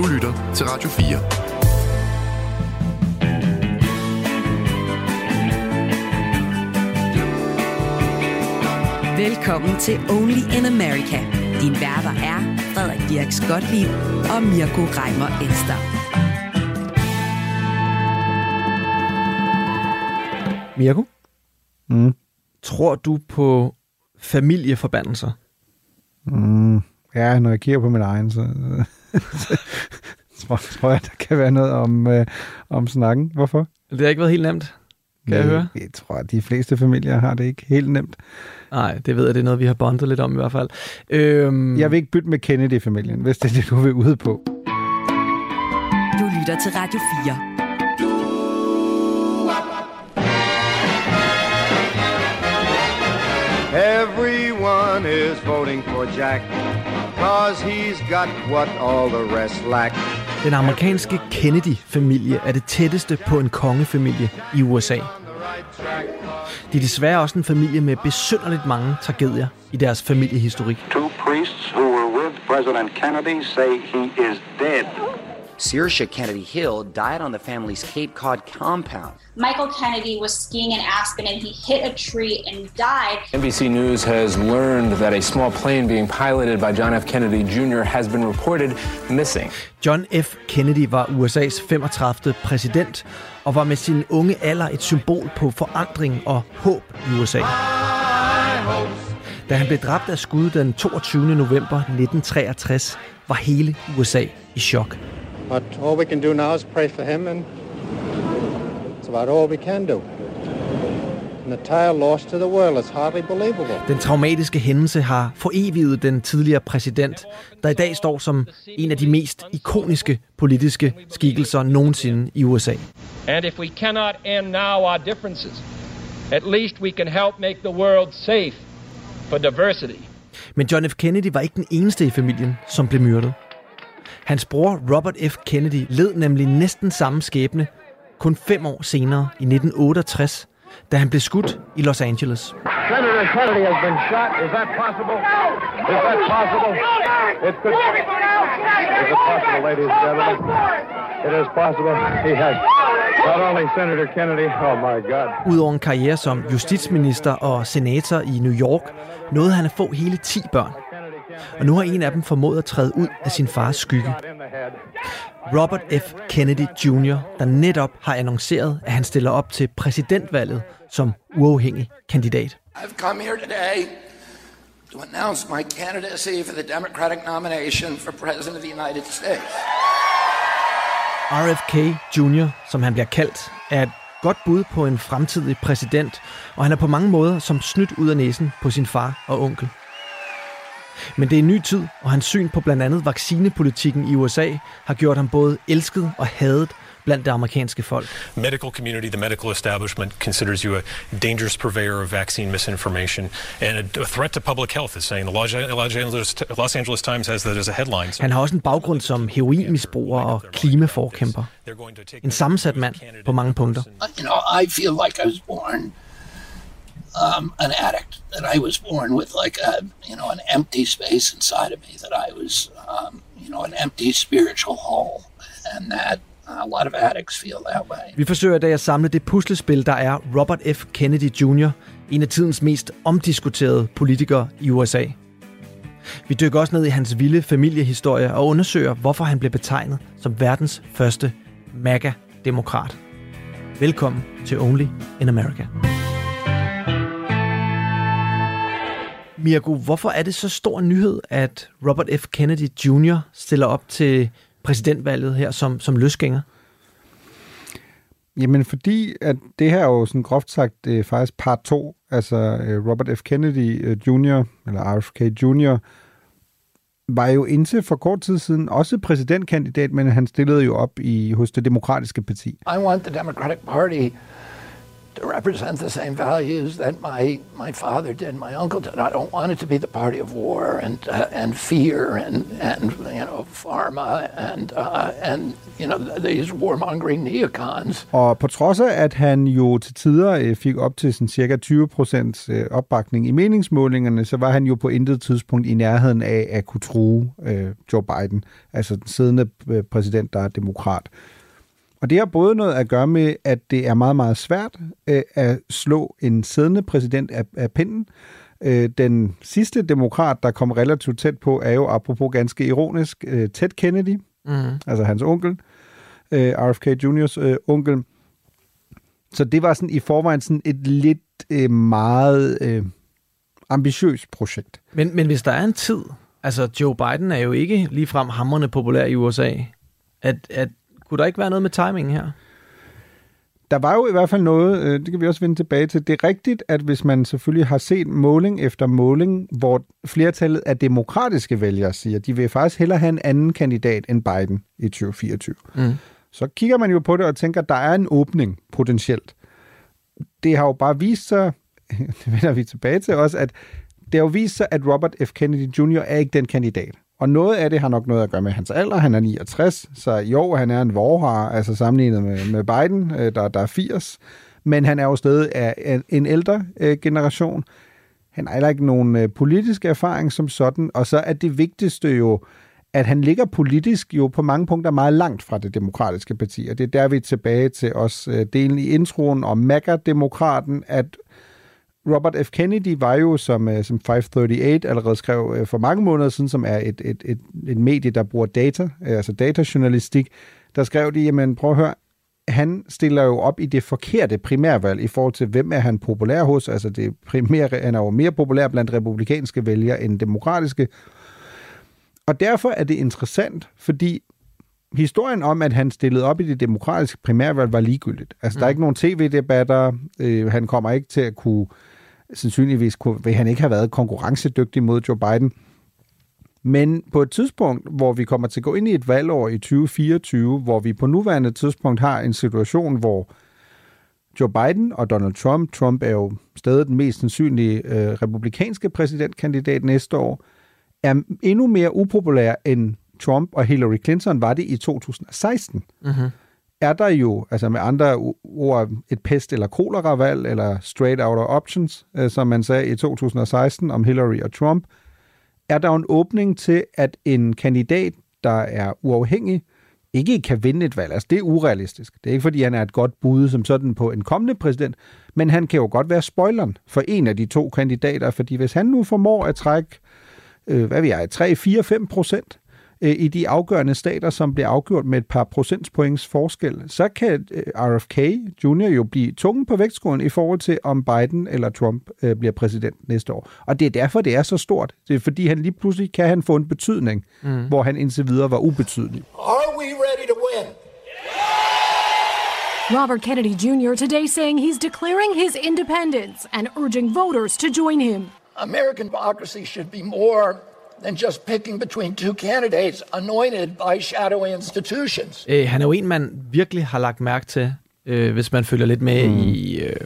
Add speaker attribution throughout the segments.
Speaker 1: Du lytter til Radio
Speaker 2: 4. Velkommen til Only in America. Din værter er Frederik Dirks Gottlieb og Mirko Reimer Elster.
Speaker 3: Mirko?
Speaker 4: Mm.
Speaker 3: Tror du på familieforbandelser?
Speaker 4: Mm. Ja, når jeg kigger på min egen, så, så tror jeg, der kan være noget om, øh, om snakken. Hvorfor?
Speaker 3: Det har ikke været helt nemt, kan jeg høre.
Speaker 4: Jeg tror, at de fleste familier har det ikke helt nemt.
Speaker 3: Nej, det ved jeg, det er noget, vi har bondet lidt om i hvert fald. Øhm...
Speaker 4: Jeg vil ikke bytte med Kennedy-familien, hvis det er det, du vil ude på.
Speaker 2: Du lytter til Radio 4.
Speaker 5: Everyone is voting for Jack, cause he's got what all the rest lack.
Speaker 3: Den amerikanske Kennedy-familie er det tætteste på en kongefamilie i USA. De er desværre også en familie med besynderligt mange tragedier i deres familiehistorik.
Speaker 6: Two priests who were with President Kennedy say he is dead.
Speaker 7: Saoirse Kennedy Hill died on the family's Cape Cod compound.
Speaker 8: Michael Kennedy was skiing in Aspen and he hit a tree and died.
Speaker 9: NBC News has learned that a small plane being piloted by John F. Kennedy Jr. has been reported missing.
Speaker 3: John F. Kennedy var USA's 35. præsident og var med sin unge alder et symbol på forandring og håb i USA. Da han blev dræbt af skud den 22. november 1963, var hele USA i chok.
Speaker 10: But all we can do now is pray for him, and it's about all we can do. And the tire lost to the world is hardly believable.
Speaker 3: Den traumatiske hændelse har foreviget den tidligere præsident, der i dag står som en af de mest ikoniske politiske skikkelser nogensinde i USA.
Speaker 11: And if we cannot end now our differences, at least we can help make the world safe for diversity.
Speaker 3: Men John F. Kennedy var ikke den eneste i familien, som blev myrdet. Hans bror Robert F. Kennedy led nemlig næsten samme skæbne kun fem år senere i 1968, da han blev skudt i Los Angeles.
Speaker 12: Senator Kennedy has been shot. Is that possible? Is that possible? It could. Is it possible, ladies and gentlemen? It is possible. He has not only Senator Kennedy. Oh my God.
Speaker 3: Udover en karriere som justitsminister og senator i New York, nåede han at få hele 10 børn. Og nu har en af dem formået at træde ud af sin fars skygge. Robert F. Kennedy Jr., der netop har annonceret, at han stiller op til præsidentvalget som uafhængig kandidat.
Speaker 13: I've come here today to announce my candidacy for the Democratic nomination for President of the United States.
Speaker 3: RFK Jr., som han bliver kaldt, er et godt bud på en fremtidig præsident, og han er på mange måder som snydt ud af næsen på sin far og onkel. Men det er en ny tid, og hans syn på blandt andet vaccinepolitikken i USA har gjort ham både elsket og hadet blandt det amerikanske folk.
Speaker 14: Medical community, the medical establishment considers you a dangerous purveyor of vaccine misinformation and a, threat to public health, is saying. The Los Angeles, Los Angeles Times has that as a headline.
Speaker 3: Han har også en baggrund som heroinmisbruger og klimaforkæmper. En sammensat mand på mange punkter.
Speaker 13: You know, I feel like I was born um, an addict. That I was born with like a, you know, an empty space inside of me. That I was, um, you know, an empty spiritual hole, and that uh, a lot of addicts feel that way.
Speaker 3: Vi forsøger i dag at samle det puslespil, der er Robert F. Kennedy Jr., en af tidens mest omdiskuterede politikere i USA. Vi dykker også ned i hans vilde familiehistorie og undersøger, hvorfor han blev betegnet som verdens første MAGA-demokrat. Velkommen til Only in America. Mirko, hvorfor er det så stor nyhed, at Robert F. Kennedy Jr. stiller op til præsidentvalget her som, som løsgænger?
Speaker 4: Jamen fordi, at det her er jo sådan groft sagt er faktisk part 2. Altså Robert F. Kennedy Jr., eller RFK Jr., var jo indtil for kort tid siden også præsidentkandidat, men han stillede jo op i hos det demokratiske parti.
Speaker 13: I want the Democratic Party to represent the same values that my my father did, my uncle did. I don't want it to be the party of war and uh, and fear and and you know pharma and uh, and you know these warmongering neocons.
Speaker 4: Og på trods af, at han jo til tider øh, fik op til sådan cirka 20 procent øh, opbakning i meningsmålingerne, så var han jo på intet tidspunkt i nærheden af at kunne true øh, Joe Biden, altså den siddende øh, præsident, der er demokrat. Og det har både noget at gøre med, at det er meget, meget svært øh, at slå en siddende præsident af, af pinden. Øh, den sidste demokrat, der kom relativt tæt på, er jo apropos ganske ironisk øh, Ted Kennedy,
Speaker 3: Mm.
Speaker 4: altså hans onkel, øh, RFK Juniors øh, onkel. Så det var sådan i forvejen sådan et lidt øh, meget øh, ambitiøst projekt.
Speaker 3: Men, men hvis der er en tid, altså Joe Biden er jo ikke ligefrem hamrende populær i USA, at, at kunne der ikke være noget med timingen her?
Speaker 4: Der var jo i hvert fald noget, øh, det kan vi også vende tilbage til. Det er rigtigt, at hvis man selvfølgelig har set måling efter måling, hvor flertallet af demokratiske vælgere siger, at de vil faktisk hellere have en anden kandidat end Biden i 2024.
Speaker 3: Mm.
Speaker 4: Så kigger man jo på det og tænker, at der er en åbning potentielt. Det har jo bare vist sig, det vender vi tilbage til også, at det har jo vist sig, at Robert F. Kennedy Jr. er ikke den kandidat. Og noget af det har nok noget at gøre med hans alder. Han er 69, så jo, han er en vorhar, altså sammenlignet med, med Biden, øh, der, der er 80. Men han er jo stadig af en ældre øh, generation. Han har heller ikke nogen øh, politisk erfaring som sådan. Og så er det vigtigste jo, at han ligger politisk jo på mange punkter meget langt fra det demokratiske parti. Og det er der, vi er tilbage til os øh, delen i introen om MAGA-demokraten, at Robert F. Kennedy var jo, som, øh, som 538 allerede skrev øh, for mange måneder siden, som er et, et, et, et medie, der bruger data, øh, altså datajournalistik, der skrev de, jamen prøv at høre, han stiller jo op i det forkerte primærvalg i forhold til, hvem er han populær hos. Altså det primære, han er jo mere populær blandt republikanske vælgere end demokratiske. Og derfor er det interessant, fordi historien om, at han stillede op i det demokratiske primærvalg, var ligegyldigt. Altså, mm. der er ikke nogen tv-debatter. Øh, han kommer ikke til at kunne, sandsynligvis kunne, vil han ikke have været konkurrencedygtig mod Joe Biden. Men på et tidspunkt, hvor vi kommer til at gå ind i et valgår i 2024, hvor vi på nuværende tidspunkt har en situation, hvor Joe Biden og Donald Trump, Trump er jo stadig den mest sandsynlige øh, republikanske præsidentkandidat næste år, er endnu mere upopulær end Trump og Hillary Clinton var det i 2016.
Speaker 3: Mm-hmm.
Speaker 4: Er der jo, altså med andre ord, et pest- eller koleravalg, eller straight out of options, øh, som man sagde i 2016 om Hillary og Trump, er der en åbning til, at en kandidat, der er uafhængig, ikke kan vinde et valg. Altså, det er urealistisk. Det er ikke, fordi han er et godt bud som sådan på en kommende præsident, men han kan jo godt være spoileren for en af de to kandidater, fordi hvis han nu formår at trække, øh, hvad ved jeg, 3, 4, 5 procent øh, i de afgørende stater, som bliver afgjort med et par procentspoints forskel, så kan øh, RFK Jr. jo blive tungen på vægtskålen i forhold til, om Biden eller Trump øh, bliver præsident næste år. Og det er derfor, det er så stort. Det er fordi, han lige pludselig kan han få en betydning, mm. hvor han indtil videre var ubetydelig.
Speaker 13: Are we ready to win?
Speaker 1: Robert Kennedy Jr. today saying he's declaring his independence and urging voters to join him.
Speaker 13: American democracy should be more than just picking between two candidates anointed by shadowy institutions.
Speaker 3: Øh, han er jo en, man virkelig har lagt mærke til, øh, hvis man følger lidt med mm. i øh,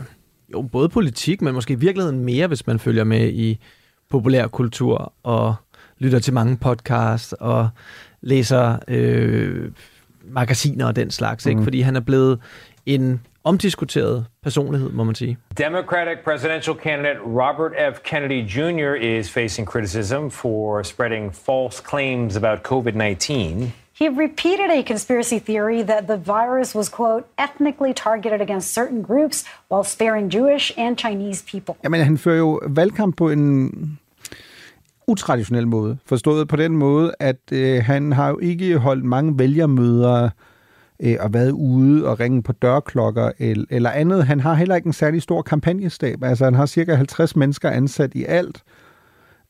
Speaker 3: jo, både politik, men måske i virkeligheden mere, hvis man følger med i populærkultur og lytter til mange podcasts og læser øh, magasiner og den slags, mm. ikke? fordi han er blevet en omdiskuteret personlighed, må man sige.
Speaker 15: Democratic presidential candidate Robert F. Kennedy Jr. is facing criticism for spreading false claims about COVID-19.
Speaker 16: He repeated a conspiracy theory that the virus was, quote, ethnically targeted against certain groups while sparing Jewish and Chinese people.
Speaker 4: Jamen, han fører jo valgkamp på en utraditionel måde. Forstået på den måde, at øh, han har jo ikke holdt mange vælgermøder øh, og været ude og ringe på dørklokker eller, eller andet. Han har heller ikke en særlig stor kampagnestab. Altså, han har cirka 50 mennesker ansat i alt.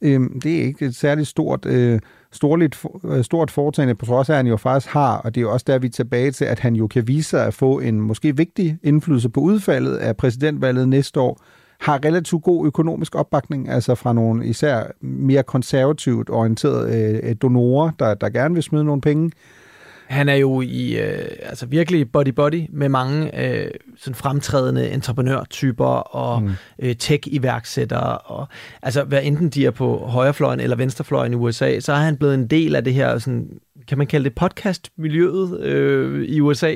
Speaker 4: Øh, det er ikke et særligt stort, øh, storligt, øh, stort foretagende, på trods af, at han jo faktisk har, og det er jo også der, vi er tilbage til, at han jo kan vise sig at få en måske vigtig indflydelse på udfaldet af præsidentvalget næste år, har relativt god økonomisk opbakning, altså fra nogle især mere konservativt orienterede øh, donorer, der, der gerne vil smide nogle penge
Speaker 3: han er jo i øh, altså virkelig body-body med mange øh, sådan fremtrædende entreprenørtyper og mm. øh, tech-iværksættere. Og, altså, hvad enten de er på højrefløjen eller venstrefløjen i USA, så er han blevet en del af det her, sådan, kan man kalde det podcast-miljøet øh, i USA.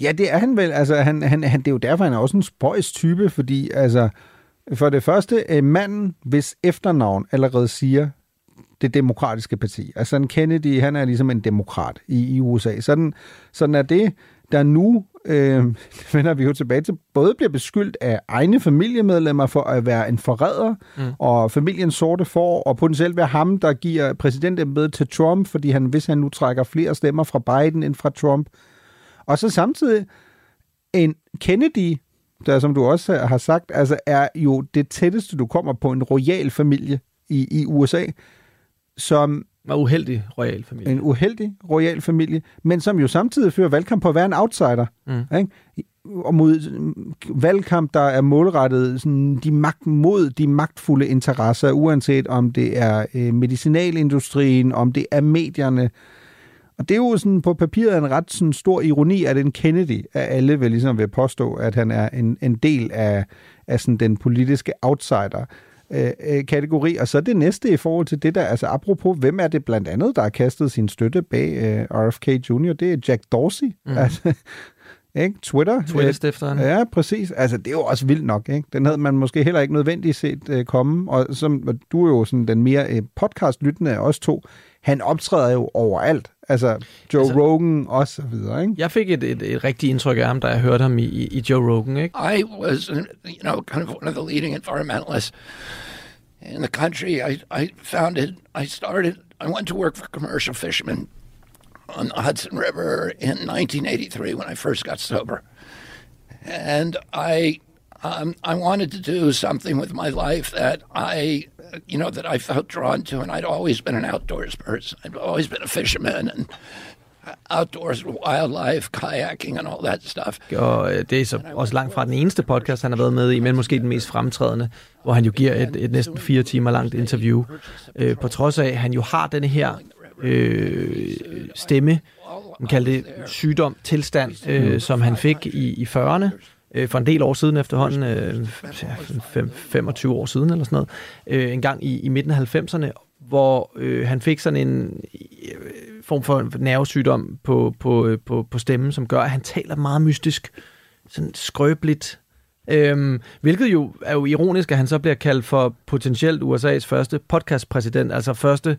Speaker 4: Ja, det er han vel. Altså, han, han, han, det er jo derfor, han er også en spøjs type, fordi altså, for det første, øh, manden, hvis efternavn allerede siger, det demokratiske parti. Altså en Kennedy, han er ligesom en demokrat i, i USA. Sådan, sådan er det, der nu, øh, vender vi jo tilbage til, både bliver beskyldt af egne familiemedlemmer for at være en forræder, mm. og familiens sorte for, og potentielt være ham, der giver præsidentembedet til Trump, fordi han, hvis han nu trækker flere stemmer fra Biden end fra Trump. Og så samtidig en Kennedy, der som du også har sagt, altså er jo det tætteste, du kommer på en royal familie i, i USA som
Speaker 3: var uheldig royal familie.
Speaker 4: En uheldig royal familie, men som jo samtidig fører valgkamp på at være en outsider. Mm. Ikke? Og mod valgkamp, der er målrettet sådan, de magt, mod de magtfulde interesser, uanset om det er øh, medicinalindustrien, om det er medierne. Og det er jo sådan på papiret en ret sådan, stor ironi, at en Kennedy af alle vil ligesom vil påstå, at han er en, en del af, af sådan den politiske outsider øh, øh, kategori. Og så det næste i forhold til det der, altså apropos, hvem er det blandt andet, der har kastet sin støtte bag øh, RFK Jr., det er Jack Dorsey. Mm. Altså, ikke? Twitter.
Speaker 3: Twitter-stifteren.
Speaker 4: Ja, præcis. Altså, det er jo også vildt nok. Ikke? Den havde man måske heller ikke nødvendigt set øh, komme. Og som, du er jo sådan den mere øh, podcast-lyttende af os to. Han optræder jo overalt. Altså, Joe altså, Rogan og så videre, ikke?
Speaker 3: Jeg fik et, et, et rigtigt indtryk af ham, da jeg hørte ham i, i Joe Rogan, ikke?
Speaker 13: I was, you know, kind of one of the leading environmentalists in the country. I, I founded, I started, I went to work for commercial fishermen on the Hudson River in 1983 when I first got sober. And I, um, I wanted to do something with my life that I you know, that I felt drawn to, and I'd always been an outdoors person. I'd always been a fisherman and outdoors wildlife, kayaking and all that stuff.
Speaker 3: Og øh, det er så også langt fra den eneste podcast, han har været med i, men måske den mest fremtrædende, hvor han jo giver et, et næsten fire timer langt interview. Øh, på trods af, at han jo har denne her øh, stemme, man kalder det sygdom, tilstand, øh, som han fik i, i 40'erne, øh, for en del år siden efterhånden, øh, 5, 25 år siden eller sådan noget, øh, en gang i, i midten af 90'erne, hvor øh, han fik sådan en øh, form for nervesygdom på, på, øh, på, på stemmen, som gør, at han taler meget mystisk, sådan skrøbeligt, Øhm, hvilket jo er jo ironisk, at han så bliver kaldt for potentielt USA's første podcastpræsident, altså første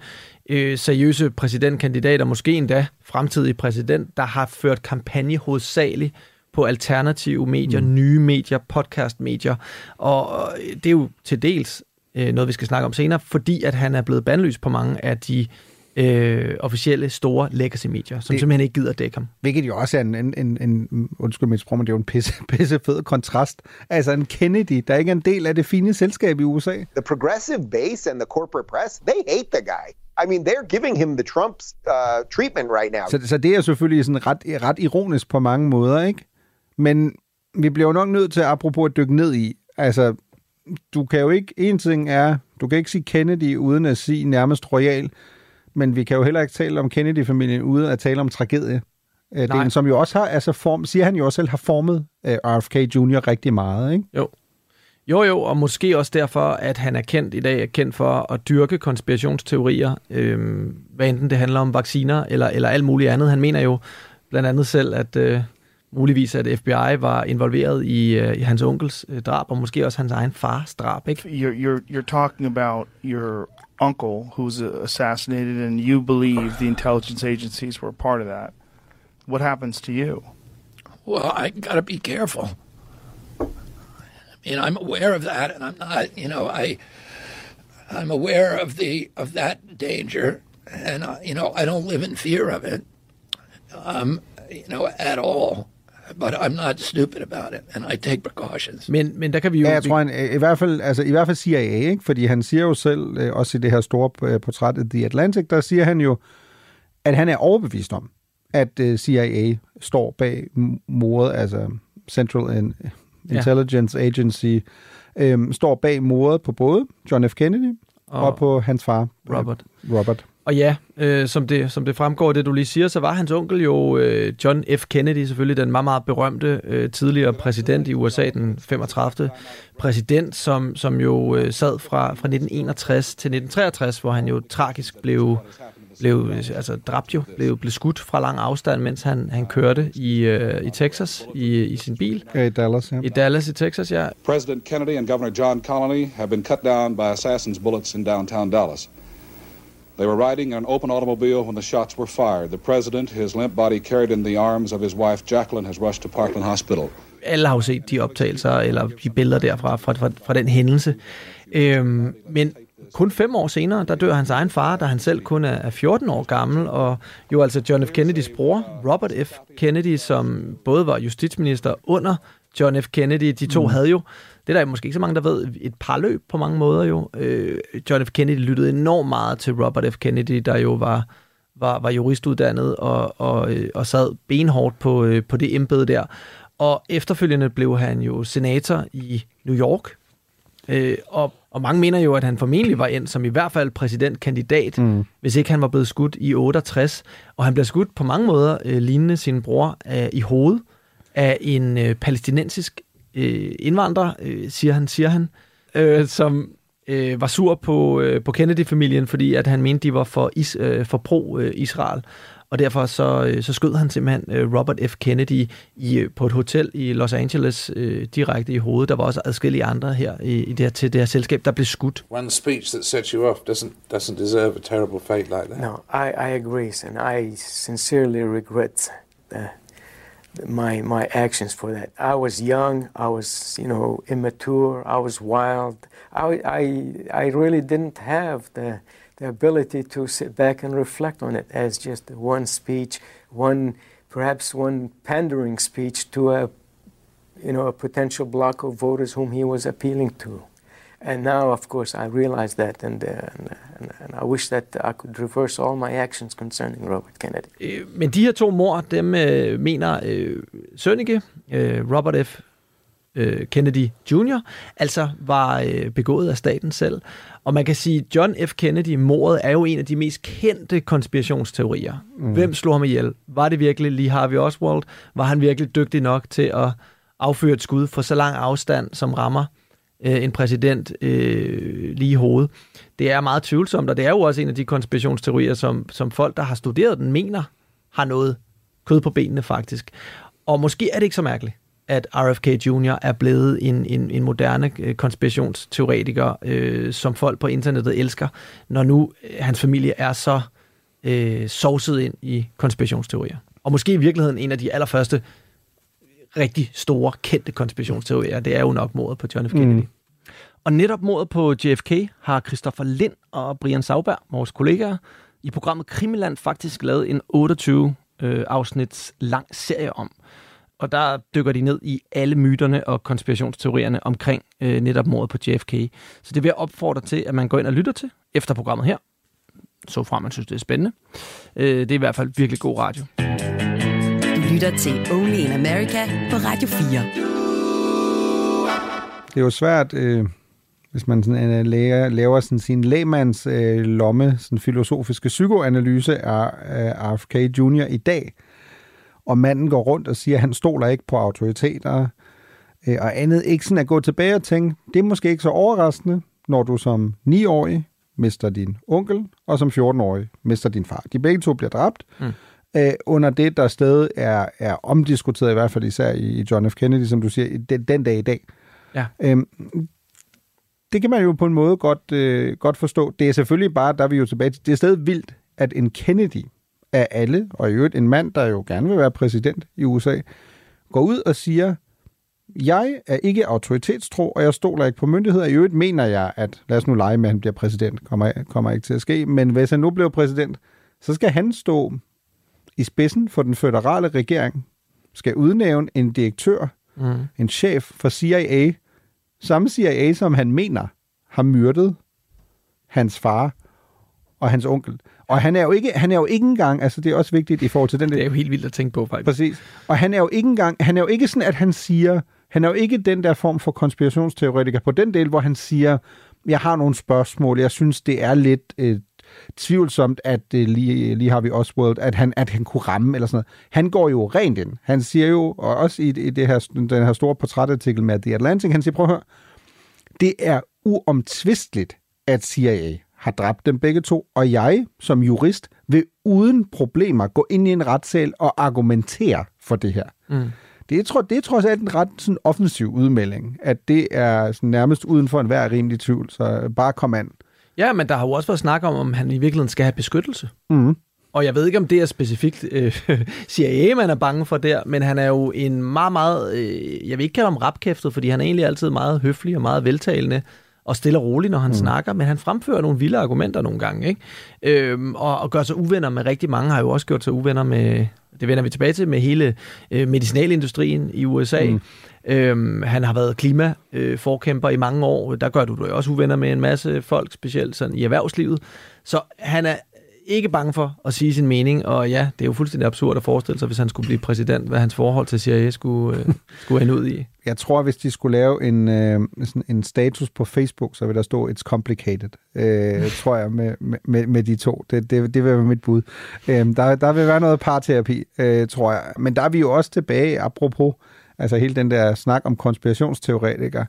Speaker 3: øh, seriøse præsidentkandidat, og måske endda fremtidig præsident, der har ført kampagne hovedsageligt på alternative medier, mm. nye medier, podcastmedier. Og det er jo til dels øh, noget, vi skal snakke om senere, fordi at han er blevet bandlyst på mange af de øh, officielle store legacy-medier, som det, simpelthen ikke gider dække ham.
Speaker 4: Hvilket jo også er en, en, en, en undskyld mit sprog, men det er jo en pisse, pisse fed kontrast. Altså en Kennedy, der ikke er en del af det fine selskab i USA.
Speaker 17: The progressive base and the corporate press, they hate the guy. I mean, they're giving him the Trump's uh, treatment right now.
Speaker 4: Så, så det er selvfølgelig sådan ret, ret ironisk på mange måder, ikke? Men vi bliver jo nok nødt til, apropos at dykke ned i, altså, du kan jo ikke, en ting er, du kan ikke sige Kennedy uden at sige nærmest royal, men vi kan jo heller ikke tale om Kennedy-familien uden at tale om tragedie. Øh, den, som jo også har, altså form, siger han jo også selv, har formet uh, øh, RFK Jr. rigtig meget, ikke?
Speaker 3: Jo. Jo, jo, og måske også derfor, at han er kendt i dag, er kendt for at dyrke konspirationsteorier, øh, hvad enten det handler om vacciner eller, eller alt muligt andet. Han mener jo blandt andet selv, at, øh, muligvis at FBI var involveret i, uh, i hans onkels uh, drab, og måske også hans egen fars drab, ikke?
Speaker 18: You're, you're, you're talking about your uncle who's assassinated, and you believe the intelligence agencies were part of that. What happens to you?
Speaker 13: Well, I gotta be careful. I mean, I'm aware of that, and I'm not, you know, I, I'm aware of the of that danger, and uh, you know, I don't live in fear of it, um, you know, at all. But I'm not stupid about it, and I take precautions.
Speaker 3: Men, men der kan vi jo...
Speaker 4: Ja, jeg tror, han, i, hvert fald, altså, i hvert fald CIA, ikke? fordi han siger jo selv, øh, også i det her store øh, portræt af The Atlantic, der siger han jo, at han er overbevist om, at øh, CIA står bag mordet, altså Central Intelligence ja. Agency, øhm, står bag mordet på både John F. Kennedy og, og på hans far,
Speaker 3: Robert.
Speaker 4: Robert.
Speaker 3: Og ja, øh, som, det, som det fremgår, det du lige siger, så var hans onkel jo øh, John F. Kennedy, selvfølgelig den meget, meget berømte øh, tidligere præsident i USA, den 35. præsident, som, som jo øh, sad fra, fra 1961 til 1963, hvor han jo tragisk blev, blev altså dræbt jo, blev, blev skudt fra lang afstand, mens han, han kørte i, øh, i Texas i, i sin bil.
Speaker 4: Ja, i Dallas, ja.
Speaker 3: I Dallas i Texas, ja.
Speaker 19: President Kennedy and Governor John Connally have been cut down by assassins' bullets in downtown Dallas. They were riding in an open automobile when the shots were fired. The president, his limp body carried in the arms of his wife Jacqueline, has rushed to Parkland Hospital.
Speaker 3: Alle har jo set de optagelser, eller de billeder derfra, fra, fra, fra den hændelse. Øhm, men kun fem år senere, der dør hans egen far, da han selv kun er 14 år gammel, og jo altså John F. Kennedys bror, Robert F. Kennedy, som både var justitsminister under John F. Kennedy. De to mm. havde jo, det er der måske ikke så mange, der ved, et par løb på mange måder jo. Øh, John F. Kennedy lyttede enormt meget til Robert F. Kennedy, der jo var, var, var juristuddannet og, og, øh, og sad benhårdt på, øh, på det embede der. Og efterfølgende blev han jo senator i New York, Øh, og, og mange mener jo, at han formentlig var endt som i hvert fald præsidentkandidat, mm. hvis ikke han var blevet skudt i 68. Og han blev skudt på mange måder øh, lignende sin bror øh, i hovedet af en øh, palæstinensisk øh, indvandrer, øh, siger han, siger han, øh, som øh, var sur på, øh, på Kennedy-familien, fordi at han mente, de var for, is, øh, for pro-Israel. Og derfor så, øh, så skød han simpelthen øh, Robert F. Kennedy i, øh, på et hotel i Los Angeles øh, direkte i hovedet. Der var også adskillige andre her i, i det her, til det her selskab, der blev skudt.
Speaker 20: One speech that sets you off doesn't, doesn't deserve a terrible fate like that.
Speaker 21: No, I, I agree, and I sincerely regret the, my my actions for that. I was young, I was you know immature, I was wild. I I I really didn't have the the ability to sit back and reflect on it as just one speech, one perhaps one pandering speech to a you know a potential block of voters whom he was appealing to. And now, of course, I realize that, and, uh, and, and I wish that I could reverse all my actions concerning Robert Kennedy.
Speaker 3: Øh, men de her to mor, dem øh, mener øh, Sønneke, øh, Robert F. Øh, Kennedy Jr., altså var øh, begået af staten selv. Og man kan sige, John F. Kennedy, mordet, er jo en af de mest kendte konspirationsteorier. Mm. Hvem slog ham ihjel? Var det virkelig Lee Harvey Oswald? Var han virkelig dygtig nok til at afføre et skud for så lang afstand, som rammer øh, en præsident øh, lige i hovedet? Det er meget tvivlsomt, og det er jo også en af de konspirationsteorier, som, som folk, der har studeret den, mener har noget kød på benene faktisk. Og måske er det ikke så mærkeligt at RFK Jr. er blevet en, en, en moderne øh, konspirationsteoretiker, øh, som folk på internettet elsker, når nu øh, hans familie er så øh, sovset ind i konspirationsteorier. Og måske i virkeligheden en af de allerførste rigtig store, kendte konspirationsteorier, det er jo nok mordet på John F. Kennedy. Mm. Og netop mordet på JFK har Christopher Lind og Brian Sauberg, vores kollegaer, i programmet Krimiland faktisk lavet en 28 øh, afsnits lang serie om og der dykker de ned i alle myterne og konspirationsteorierne omkring øh, netop mordet på JFK. Så det vil jeg opfordre til, at man går ind og lytter til efter programmet her. Så frem man synes, det er spændende. Øh, det er i hvert fald virkelig god radio.
Speaker 2: Lytter til Only in America på Radio 4.
Speaker 4: Det er jo svært, øh, hvis man sådan, øh, laver, laver sådan sin lægmands øh, lomme, sådan filosofiske psykoanalyse af øh, RFK Jr. i dag, og manden går rundt og siger, at han stoler ikke på autoriteter, øh, og andet. Ikke sådan at gå tilbage og tænke, det er måske ikke så overraskende, når du som 9-årig mister din onkel, og som 14-årig mister din far. De begge to bliver dræbt, mm. Øh, under det, der stadig er, er omdiskuteret, i hvert fald især i John F. Kennedy, som du siger, den, den dag i dag.
Speaker 3: Ja.
Speaker 4: Øhm, det kan man jo på en måde godt, øh, godt forstå. Det er selvfølgelig bare, der er vi jo tilbage til, det er stadig vildt, at en Kennedy, af alle, og i øvrigt en mand, der jo gerne vil være præsident i USA, går ud og siger, jeg er ikke autoritetstro, og jeg stoler ikke på myndigheder. I øvrigt mener jeg, at lad os nu lege med, at han bliver præsident. Kommer, kommer ikke til at ske. Men hvis han nu bliver præsident, så skal han stå i spidsen for den føderale regering, skal udnævne en direktør, mm. en chef for CIA, samme CIA, som han mener har myrdet hans far og hans onkel. Og han er jo ikke, han er jo ikke engang, altså det er også vigtigt i forhold til den...
Speaker 3: Det er jo helt vildt at tænke på, faktisk.
Speaker 4: Præcis. Og han er jo ikke engang, han er jo ikke sådan, at han siger, han er jo ikke den der form for konspirationsteoretiker på den del, hvor han siger, jeg har nogle spørgsmål, jeg synes, det er lidt, øh, tvivlsomt, at uh, lige, lige har vi Oswald, at han, at han kunne ramme, eller sådan noget. Han går jo rent ind. Han siger jo, og også i, i det her, den her store portrætartikel med The Atlantic, han siger, prøv at høre, det er uomtvisteligt, at CIA har dræbt dem begge to, og jeg som jurist vil uden problemer gå ind i en retssal og argumentere for det her.
Speaker 3: Mm.
Speaker 4: Det er, tror, det er trods alt en ret sådan, offensiv udmelding, at det er sådan, nærmest uden for enhver rimelig tvivl, så bare kom an.
Speaker 3: Ja, men der har jo også været snak om, om han i virkeligheden skal have beskyttelse.
Speaker 4: Mm.
Speaker 3: Og jeg ved ikke, om det er specifikt øh, CIA, man er bange for der, men han er jo en meget, meget, øh, jeg vil ikke kalde ham rapkæftet, fordi han er egentlig altid meget høflig og meget veltalende og stille og rolig, når han mm. snakker, men han fremfører nogle vilde argumenter nogle gange, ikke? Øhm, og, og gør sig uvenner med rigtig mange, har jo også gjort sig uvenner med, det vender vi tilbage til, med hele øh, medicinalindustrien i USA. Mm. Øhm, han har været klimaforkæmper øh, i mange år. Der gør du dig også uvenner med en masse folk, specielt sådan i erhvervslivet. Så han er ikke bange for at sige sin mening, og ja, det er jo fuldstændig absurd at forestille sig, hvis han skulle blive præsident, hvad hans forhold til CIA skulle, øh, skulle ende ud i.
Speaker 4: Jeg tror, hvis de skulle lave en, øh, sådan en status på Facebook, så vil der stå, it's complicated, øh, tror jeg, med, med, med de to. Det, det, det vil være mit bud. Øh, der, der vil være noget parterapi, øh, tror jeg. Men der er vi jo også tilbage, apropos, altså hele den der snak om konspirationsteoretikere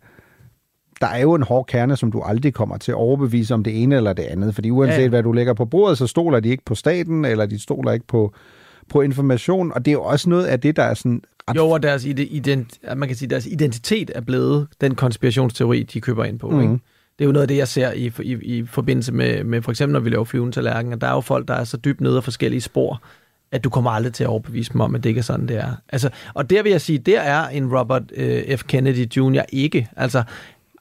Speaker 4: der er jo en hård kerne, som du aldrig kommer til at overbevise om det ene eller det andet. Fordi uanset ja. hvad du lægger på bordet, så stoler de ikke på staten, eller de stoler ikke på, på information. Og det er jo også noget af det, der er sådan
Speaker 3: ret... Jo, og deres, ident, man kan sige, deres identitet er blevet den konspirationsteori, de køber ind på. Mm. Ikke? Det er jo noget af det, jeg ser i, i, i forbindelse med, med, for eksempel når vi laver flyvende tallerken, at der er jo folk, der er så dybt nede af forskellige spor, at du kommer aldrig til at overbevise dem om, at det ikke er sådan, det er. Altså, og der vil jeg sige, der er en Robert øh, F. Kennedy Jr. ikke. Altså,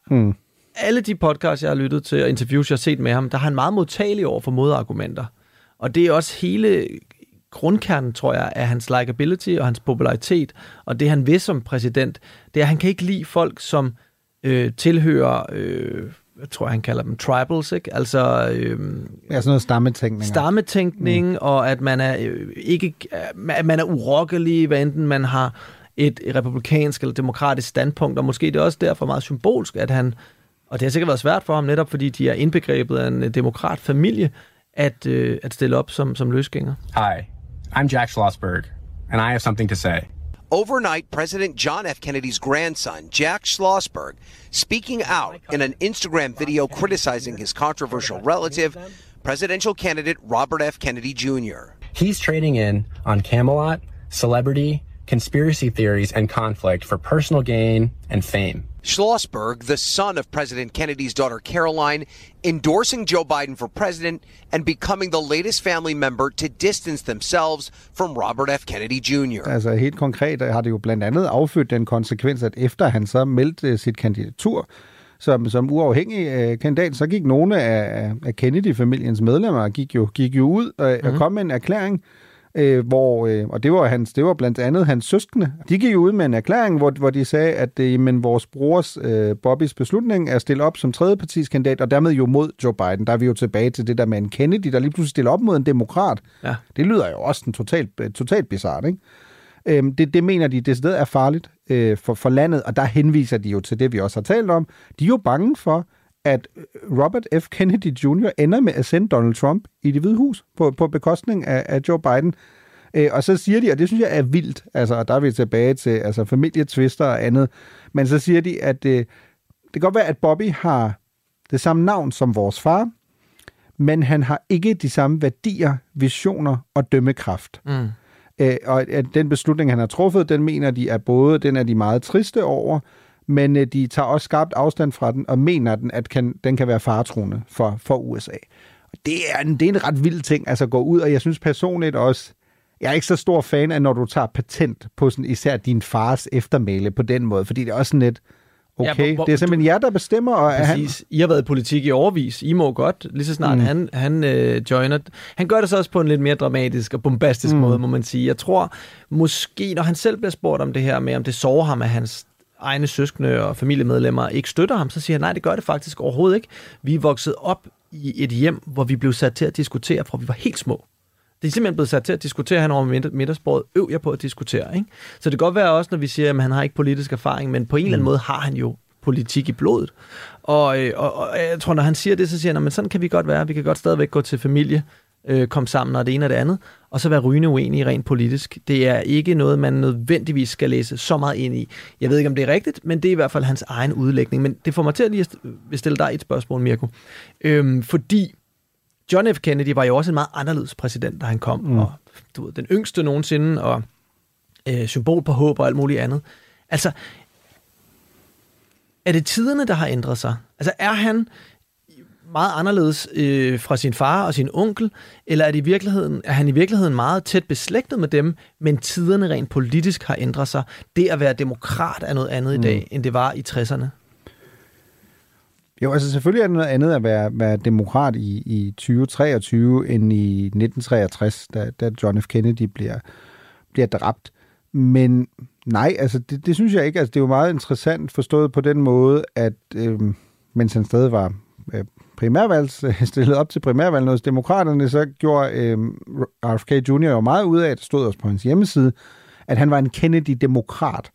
Speaker 4: Mm.
Speaker 3: Alle de podcasts, jeg har lyttet til, og interviews, jeg har set med ham, der har han meget modtagelig over for modargumenter. Og det er også hele grundkernen, tror jeg, af hans likability og hans popularitet, og det han vil som præsident, det er, at han kan ikke lide folk, som øh, tilhører, øh, jeg tror, han kalder dem tribals, ikke? Altså... Øh,
Speaker 4: ja, sådan noget stammetænkning.
Speaker 3: Stammetænkning, mm. og at man er øh, ikke, at man er urokkelig, hvad enten man har et republikansk eller demokratisk standpunkt, og måske det er også derfor meget symbolsk, at han, og det har sikkert været svært for ham netop, fordi de er indbegrebet af en demokratfamilie, at, øh, at stille op som, som løsgænger.
Speaker 22: Hi, I'm Jack Schlossberg, and I have something to say.
Speaker 23: Overnight, President John F. Kennedy's grandson, Jack Schlossberg, speaking out in an Instagram video criticizing his controversial relative, presidential candidate Robert F. Kennedy Jr.
Speaker 22: He's trading in on Camelot, celebrity, conspiracy theories, and conflict for personal gain and fame.
Speaker 23: Schlossberg, the son of President Kennedy's daughter Caroline, endorsing Joe Biden for president and becoming the latest family member to distance themselves from Robert F. Kennedy Jr.
Speaker 4: Altså helt konkret har det jo blandt andet affødt den konsekvens, at efter han så meldte sit kandidatur, som, som uafhængig øh, kandidat, så gik nogle af, af Kennedy-familiens medlemmer gik jo, gik jo ud og, mm-hmm. og kom med en erklæring, øh, hvor, øh, og det var, hans, det var blandt andet hans søskende. De gik ud med en erklæring, hvor, hvor de sagde, at øh, men vores brors øh, Bobbys beslutning er at stille op som tredjepartiskandidat, og dermed jo mod Joe Biden. Der er vi jo tilbage til det der med en Kennedy, der lige pludselig stiller op mod en demokrat.
Speaker 3: Ja.
Speaker 4: Det lyder jo også en totalt, totalt bizart, ikke? Øhm, det, det mener de, det sted er farligt øh, for, for landet, og der henviser de jo til det, vi også har talt om. De er jo bange for, at Robert F. Kennedy Jr. ender med at sende Donald Trump i det hvide hus på, på bekostning af, af Joe Biden. Øh, og så siger de, og det synes jeg er vildt, altså, og der er vi tilbage til altså, familietvister og andet, men så siger de, at øh, det kan godt være, at Bobby har det samme navn som vores far, men han har ikke de samme værdier, visioner og dømmekraft.
Speaker 3: Mm.
Speaker 4: Øh, og at den beslutning, han har truffet, den mener de er både, den er de meget triste over, men øh, de tager også skarpt afstand fra den, og mener, den, at kan, den kan være faretruende for, for USA. Og det er, en, det er en ret vild ting, altså at gå ud, og jeg synes personligt også, jeg er ikke så stor fan af, når du tager patent på sådan, især din fars eftermæle på den måde, fordi det er også sådan lidt, okay, ja, hvor, det er simpelthen du, jer, der bestemmer. Og
Speaker 3: præcis. Han... I har været i politik i overvis. I må godt, lige så snart mm. han, han øh, joiner. Han gør det så også på en lidt mere dramatisk og bombastisk mm. måde, må man sige. Jeg tror måske, når han selv bliver spurgt om det her med, om det sover ham, at hans egne søskende og familiemedlemmer ikke støtter ham, så siger han, nej, det gør det faktisk overhovedet ikke. Vi er vokset op i et hjem, hvor vi blev sat til at diskutere, fra vi var helt små. Det er simpelthen blevet sat til at diskutere han over middagsbordet. Øv jeg på at diskutere. Ikke? Så det kan godt være også, når vi siger, at han har ikke politisk erfaring, men på en eller anden mm. måde har han jo politik i blodet. Og, øh, og, og jeg tror, når han siger det, så siger han, men sådan kan vi godt være. Vi kan godt stadigvæk gå til familie, øh, komme sammen og det ene og det andet, og så være rygende uenige rent politisk. Det er ikke noget, man nødvendigvis skal læse så meget ind i. Jeg ved ikke, om det er rigtigt, men det er i hvert fald hans egen udlægning. Men det får mig til at lige at stille dig et spørgsmål, Mirko. Øhm, fordi John F. Kennedy var jo også en meget anderledes præsident, da han kom, mm. og du ved, den yngste nogensinde, og øh, symbol på håb og alt muligt andet. Altså, er det tiderne, der har ændret sig? Altså, er han meget anderledes øh, fra sin far og sin onkel, eller er, det i virkeligheden, er han i virkeligheden meget tæt beslægtet med dem, men tiderne rent politisk har ændret sig? Det at være demokrat er noget andet mm. i dag, end det var i 60'erne.
Speaker 4: Jo, altså selvfølgelig er det noget andet at være, være demokrat i, i 2023 end i 1963, da, da John F. Kennedy bliver, bliver dræbt. Men nej, altså det, det synes jeg ikke. Altså det er jo meget interessant forstået på den måde, at øh, mens han stadig var øh, primærvalgs, stillet op til primærvalget hos demokraterne, så gjorde øh, RFK Jr. jo meget ud af, det stod også på hans hjemmeside, at han var en Kennedy-demokrat.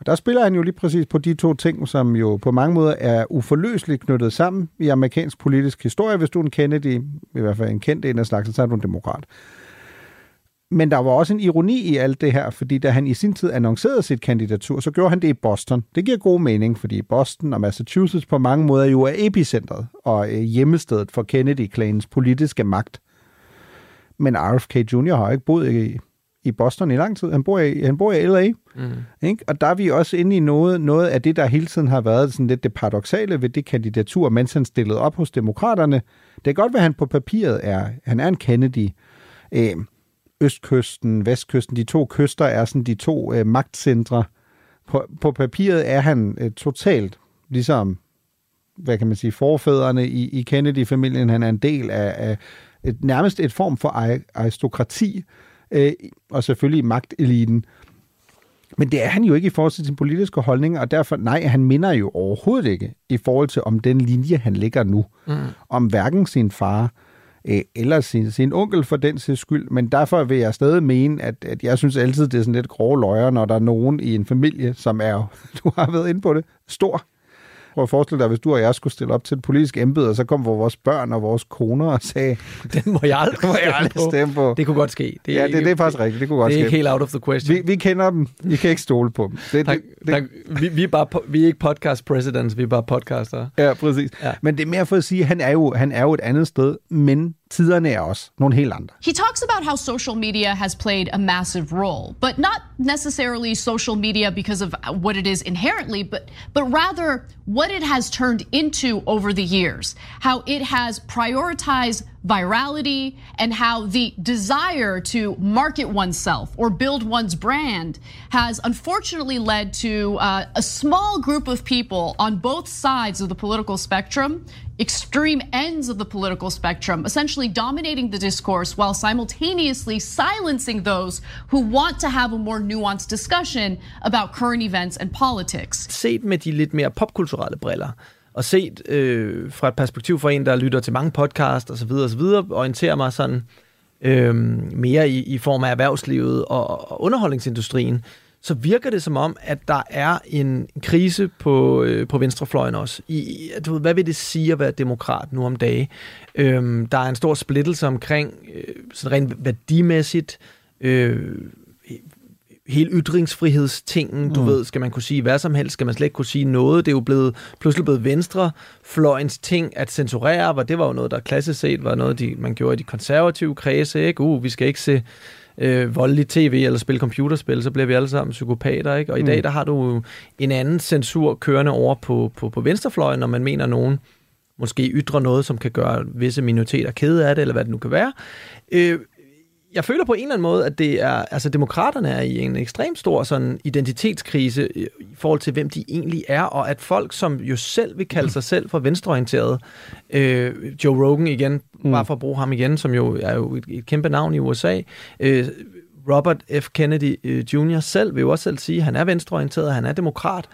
Speaker 4: Og der spiller han jo lige præcis på de to ting, som jo på mange måder er uforløseligt knyttet sammen i amerikansk politisk historie. Hvis du er en Kennedy, i hvert fald en kendt en af slags, så er du en demokrat. Men der var også en ironi i alt det her, fordi da han i sin tid annoncerede sit kandidatur, så gjorde han det i Boston. Det giver god mening, fordi Boston og Massachusetts på mange måder jo er epicentret og øh, hjemmestedet for Kennedy-klanens politiske magt. Men RFK Jr. har ikke boet i, i Boston i lang tid. Han bor i, han bor i LA. Mm. Ikke? Og der er vi også inde i noget, noget af det, der hele tiden har været sådan lidt det paradoxale ved det kandidatur, mens han stillede op hos demokraterne. Det kan godt være, at han på papiret er, han er en Kennedy. Øh, østkysten, vestkysten, de to kyster er sådan de to øh, magtcentre. På, på papiret er han øh, totalt ligesom, hvad kan man sige, forfædrene i, i Kennedy-familien. Han er en del af, af et, nærmest et form for aristokrati, øh, og selvfølgelig magteliten. Men det er han jo ikke i forhold til sin politiske holdning, og derfor, nej, han minder jo overhovedet ikke i forhold til om den linje, han ligger nu. Mm. Om hverken sin far øh, eller sin, sin onkel for den sags skyld. Men derfor vil jeg stadig mene, at, at jeg synes altid, det er sådan lidt grove løjer, når der er nogen i en familie, som er, du har været inde på det, stor Prøv at forestille dig, hvis du og jeg skulle stille op til et politisk embede, og så kom vores børn og vores koner og sagde...
Speaker 3: Den må jeg aldrig,
Speaker 4: må jeg aldrig stemme på.
Speaker 3: Det kunne godt ske.
Speaker 4: Det er, ja, det, det er faktisk rigtigt. Det kunne godt
Speaker 3: det er
Speaker 4: ske.
Speaker 3: ikke helt out of the question.
Speaker 4: Vi, vi kender dem. I kan ikke stole på dem. Det,
Speaker 3: tak, det, tak. Vi, vi, er bare, vi er ikke podcast presidents, vi er bare podcaster.
Speaker 4: Ja, præcis. Ja. Men det er mere for at sige, at han er jo, han er jo et andet sted, men tiderne er også nogle helt andre.
Speaker 24: He talks about how social media has played a massive role, but not necessarily social media because of what it is inherently, but but rather what it has turned into over the years. How it has prioritized virality and how the desire to market oneself or build one's brand has unfortunately led to uh, a small group of people on both sides of the political spectrum extreme ends of the political spectrum, essentially dominating the discourse while simultaneously silencing those who want to have a more nuanced discussion about current events and politics.
Speaker 3: Set med de lidt mere popkulturelle briller, og set øh, fra et perspektiv fra en, der lytter til mange podcasts osv., osv., orienterer mig sådan øh, mere i, i form af erhvervslivet og, og underholdningsindustrien, så virker det som om, at der er en krise på, øh, på venstrefløjen også. I, du ved, hvad vil det sige at være demokrat nu om dagen? Øhm, der er en stor splittelse omkring, øh, sådan rent værdimæssigt, øh, hele ytringsfrihedstingen, du mm. ved, skal man kunne sige hvad som helst, skal man slet ikke kunne sige noget. Det er jo blevet, pludselig blevet venstrefløjens ting at censurere, hvor det var jo noget, der klassisk set var noget, de, man gjorde i de konservative kredse, ikke? Uh, vi skal ikke se øh, voldelig tv eller spille computerspil, så bliver vi alle sammen psykopater, ikke? Og mm. i dag, der har du en anden censur kørende over på, på, på venstrefløjen, når man mener, nogen måske ytrer noget, som kan gøre visse minoriteter kede af det, eller hvad det nu kan være. Øh, jeg føler på en eller anden måde, at det er, altså demokraterne er i en ekstremt stor sådan identitetskrise i forhold til, hvem de egentlig er, og at folk, som jo selv vil kalde sig selv for venstreorienterede, øh, Joe Rogan igen, mm. bare for at bruge ham igen, som jo er jo et, et kæmpe navn i USA, øh, Robert F. Kennedy øh, Jr. selv vil jo også selv sige, at han er venstreorienteret, han er demokrat.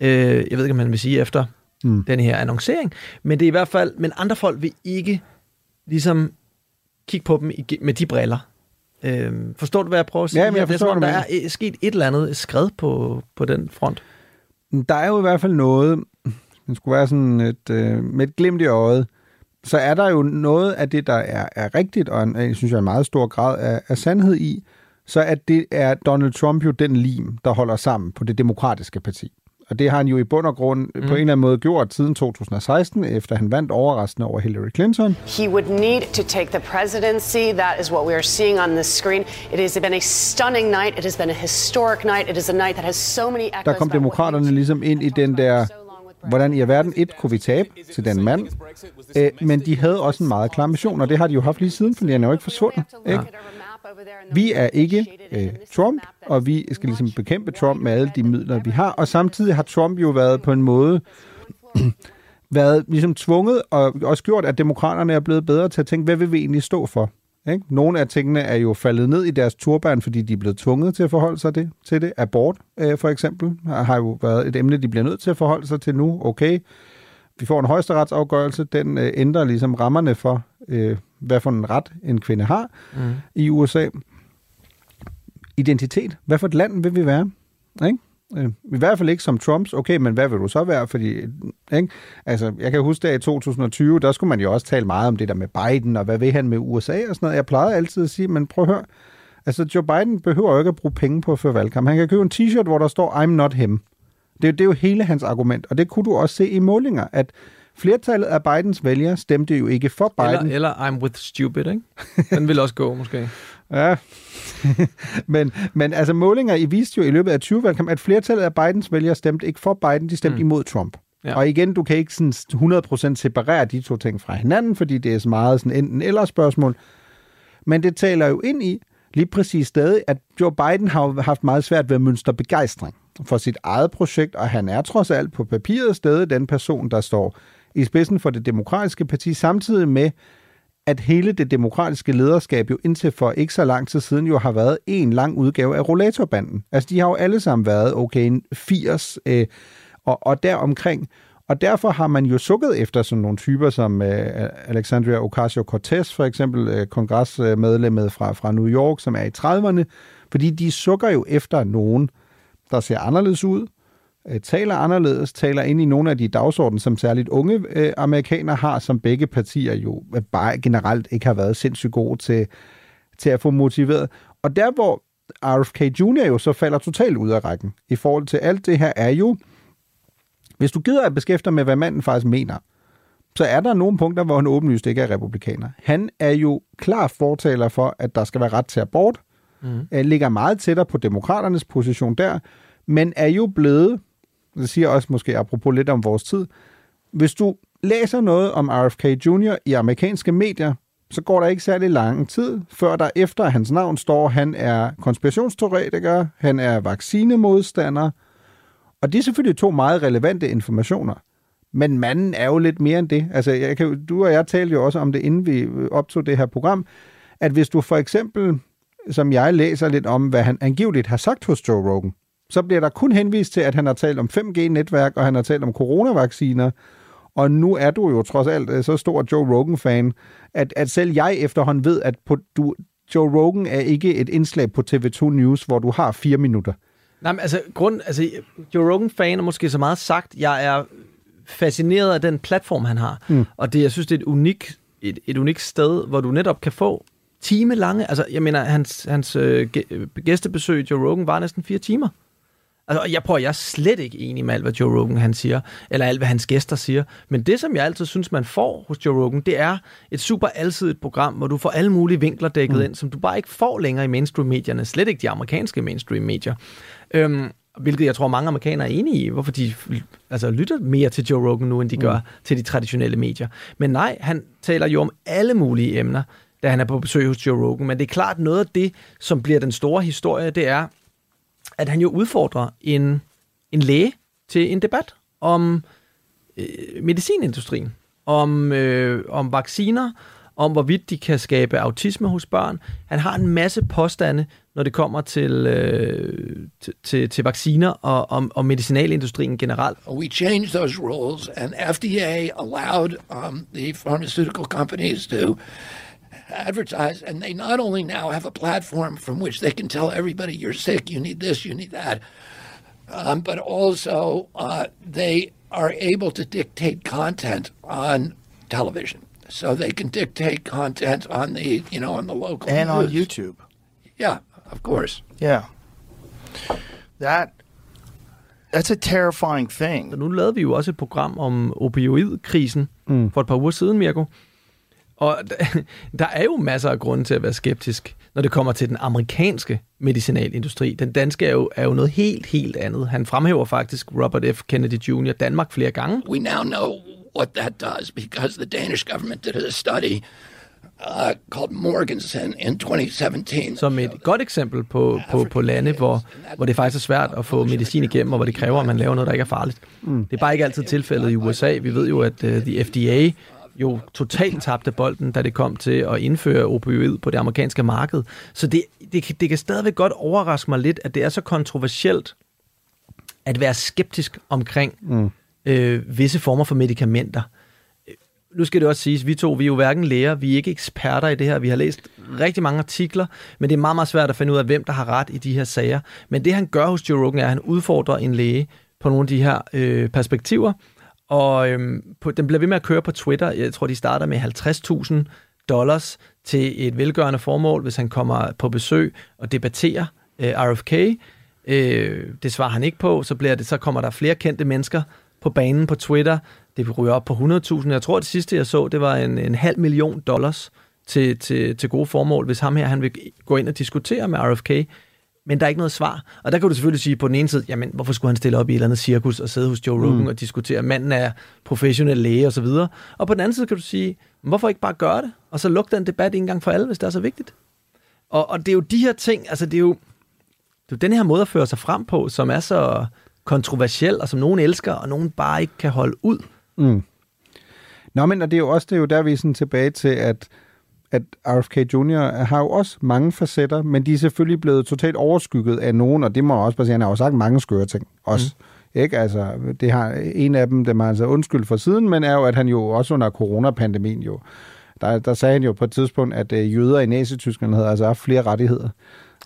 Speaker 3: Øh, jeg ved ikke, om man vil sige efter mm. den her annoncering, men det er i hvert fald, men andre folk vil ikke ligesom kigge på dem med de briller. Øhm, forstår du, hvad jeg prøver at sige?
Speaker 4: Ja, men jeg forstår
Speaker 3: det er, som, der er sket et eller andet skred på, på den front.
Speaker 4: der er jo i hvert fald noget, det skulle være sådan et, øh, med et glimt i øjet, så er der jo noget af det, der er, er rigtigt, og en, jeg synes jeg, en meget stor grad af, af sandhed i, så at det er Donald Trump jo den lim, der holder sammen på det demokratiske parti. Og det har han jo i bund og grund mm. på en eller anden måde gjort siden 2016, efter han vandt overraskende over Hillary Clinton.
Speaker 25: He would need to take the presidency. That is what we are seeing on the screen. It has been a stunning night. It has been a historic night. It is a night that has so many echoes.
Speaker 4: Der kom demokraterne ligesom ind i den der hvordan i alverden et kunne vi tabe til den mand, øh, men de havde også en meget klar mission, og det har de jo haft lige siden, for han er jo ikke forsvundet. Ikke? Vi er ikke øh, Trump, og vi skal ligesom bekæmpe Trump med alle de midler, vi har, og samtidig har Trump jo været på en måde været ligesom tvunget, og også gjort, at demokraterne er blevet bedre til at tænke, hvad vil vi egentlig stå for? Ikke? Nogle af tingene er jo faldet ned i deres turban, fordi de er blevet tvunget til at forholde sig det, til det. Abort, øh, for eksempel, har jo været et emne, de bliver nødt til at forholde sig til nu. Okay, vi får en højesteretsafgørelse, den øh, ændrer ligesom rammerne for, øh, hvad for en ret en kvinde har mm. i USA. Identitet. Hvad for et land vil vi være? Ikke? Øh, I hvert fald ikke som Trumps. Okay, men hvad vil du så være? Fordi, ikke? Altså, jeg kan huske, at i 2020, der skulle man jo også tale meget om det der med Biden, og hvad vil han med USA og sådan noget. Jeg plejede altid at sige, men prøv at høre. Altså, Joe Biden behøver jo ikke at bruge penge på at føre valgkamp. Han kan købe en t-shirt, hvor der står, I'm not him. Det, det er jo hele hans argument, og det kunne du også se i målinger, at flertallet af Bidens vælgere stemte jo ikke for Biden.
Speaker 3: Eller, eller I'm with stupid, ikke? Den vil også gå, måske.
Speaker 4: Ja, men, men altså målinger I viste jo i løbet af 20 valgkamp, at flertallet af Bidens vælgere stemte ikke for Biden, de stemte mm. imod Trump. Ja. Og igen, du kan ikke sådan 100% separere de to ting fra hinanden, fordi det er så meget sådan enten eller spørgsmål. Men det taler jo ind i lige præcis stadig, at Joe Biden har haft meget svært ved at mønstre begejstring for sit eget projekt, og han er trods alt på papiret stadig den person, der står i spidsen for det demokratiske parti, samtidig med, at hele det demokratiske lederskab jo indtil for ikke så lang tid siden jo har været en lang udgave af rollatorbanden. Altså, de har jo alle sammen været, okay, 80 øh, og, og deromkring. Og derfor har man jo sukket efter sådan nogle typer som øh, Alexandria Ocasio-Cortez, for eksempel øh, kongresmedlemmet fra, fra New York, som er i 30'erne, fordi de sukker jo efter nogen, der ser anderledes ud, øh, taler anderledes, taler ind i nogle af de dagsordner, som særligt unge øh, amerikanere har, som begge partier jo øh, bare generelt ikke har været sindssygt gode til, til at få motiveret. Og der, hvor RFK Jr. jo så falder totalt ud af rækken i forhold til alt det her, er jo, hvis du gider at beskæftige med, hvad manden faktisk mener, så er der nogle punkter, hvor han åbenlyst ikke er republikaner. Han er jo klar fortaler for, at der skal være ret til abort, mm. ligger meget tættere på demokraternes position der, men er jo blevet, det siger også måske apropos lidt om vores tid, hvis du læser noget om RFK Jr. i amerikanske medier, så går der ikke særlig lang tid, før der efter hans navn står, han er konspirationsteoretiker, han er vaccinemodstander, og det er selvfølgelig to meget relevante informationer. Men manden er jo lidt mere end det. Altså, jeg kan, du og jeg talte jo også om det, inden vi øh, optog det her program, at hvis du for eksempel, som jeg læser lidt om, hvad han angiveligt har sagt hos Joe Rogan, så bliver der kun henvist til, at han har talt om 5G-netværk, og han har talt om coronavacciner. Og nu er du jo trods alt øh, så stor Joe Rogan-fan, at, at selv jeg efterhånden ved, at på, du, Joe Rogan er ikke et indslag på TV2 News, hvor du har fire minutter.
Speaker 3: Nej, men altså, grund, altså Joe Rogan-fan er måske så meget sagt, jeg er fascineret af den platform, han har. Mm. Og det, jeg synes, det er et unikt, et, et unikt sted, hvor du netop kan få time lange, altså jeg mener, hans, hans øh, gæstebesøg Joe Rogan var næsten fire timer. Altså, jeg prøver, jeg er slet ikke enig med alt, hvad Joe Rogan han siger, eller alt, hvad hans gæster siger. Men det, som jeg altid synes, man får hos Joe Rogan, det er et super alsidigt program, hvor du får alle mulige vinkler dækket mm. ind, som du bare ikke får længere i mainstream-medierne, slet ikke de amerikanske mainstream-medier. Øhm, hvilket jeg tror, mange amerikanere er enige i, hvorfor de altså, lytter mere til Joe Rogan nu, end de mm. gør til de traditionelle medier. Men nej, han taler jo om alle mulige emner, da han er på besøg hos Joe Rogan. Men det er klart, noget af det, som bliver den store historie, det er, at han jo udfordrer en, en læge til en debat om øh, medicinindustrien, om, øh, om vacciner, om hvorvidt de kan skabe autisme hos børn. Han har en masse påstande, når det kommer til, øh, til, til, til vacciner og, og, og medicinalindustrien generelt.
Speaker 13: We changed those rules, and FDA allowed um, the pharmaceutical companies to advertise, and they not only now have a platform from which they can tell everybody you're sick, you need this, you need that. um, but also uh, they are able to dictate content on television. So they can dictate content on the, you know, on the local
Speaker 18: And on. YouTube.
Speaker 13: Yeah, of course.
Speaker 18: Yeah. That that's a terrifying thing.
Speaker 3: Og nu lavede vi jo også et program om opioidkrisen mm. for et par uger siden, Mirko. Og der, er jo masser af grunde til at være skeptisk, når det kommer til den amerikanske medicinalindustri. Den danske er jo, er jo noget helt, helt andet. Han fremhæver faktisk Robert F. Kennedy Jr. Danmark flere gange.
Speaker 13: We now know what that does because the Danish government did a study uh, called Morganson in 2017.
Speaker 3: Som et godt eksempel på, på, på lande, hvor, hvor det faktisk er svært at få medicin igennem, og hvor det kræver, at man laver noget, der ikke er farligt. Mm. Det er bare ikke altid tilfældet i USA. Vi ved jo, at uh, the FDA jo totalt tabte bolden, da det kom til at indføre opioid på det amerikanske marked. Så det, det, kan- det kan stadigvæk godt overraske mig lidt, at det er så kontroversielt at være skeptisk omkring
Speaker 4: Mm.
Speaker 3: øh, visse former for medicamenter. Øh, Nu skal det også siges, vi to, vi er jo hverken læger, vi er ikke eksperter i det her. Vi har læst rigtig mange artikler, men det er meget, meget svært at finde ud af, hvem der har ret i de her sager. Men det han gør hos Joe Rogan er, at han udfordrer en læge på nogle af de her øh, perspektiver, og øhm, på, den bliver ved med at køre på Twitter. Jeg tror, de starter med 50.000 dollars til et velgørende formål, hvis han kommer på besøg og debatterer øh, RFK. Øh, det svarer han ikke på. Så, bliver det, så kommer der flere kendte mennesker på banen på Twitter. Det ryger op på 100.000. Jeg tror, det sidste, jeg så, det var en, en halv million dollars til, til, til gode formål, hvis ham her han vil gå ind og diskutere med RFK. Men der er ikke noget svar. Og der kan du selvfølgelig sige på den ene side, jamen hvorfor skulle han stille op i et eller andet cirkus og sidde hos Joe Rogan
Speaker 4: Mm.
Speaker 3: mm. og diskutere, manden er professionel læge osv. Og, og på den anden side kan du sige, hvorfor ikke bare gøre det? Og så lukke den debat en gang for alle, hvis det er så vigtigt. Og, og det er jo de her ting, altså det er jo, det er jo den her måde at føre sig frem på, som er så kontroversiel, og som nogen elsker, og nogen bare ikke kan holde ud.
Speaker 4: Mm. Nå, men og det er jo også det er jo der, vi er sådan tilbage til, at, at RFK Jr. har jo også mange facetter, men de er selvfølgelig blevet totalt overskygget af nogen, og det må jeg også bare sige, han har jo sagt mange skøre ting også. Mm. Ikke? Altså, det har, en af dem, dem har altså undskyld for siden, men er jo, at han jo også under coronapandemien jo, der, der sagde han jo på et tidspunkt, at øh, jøder i Nazi-Tyskland havde altså haft flere rettigheder.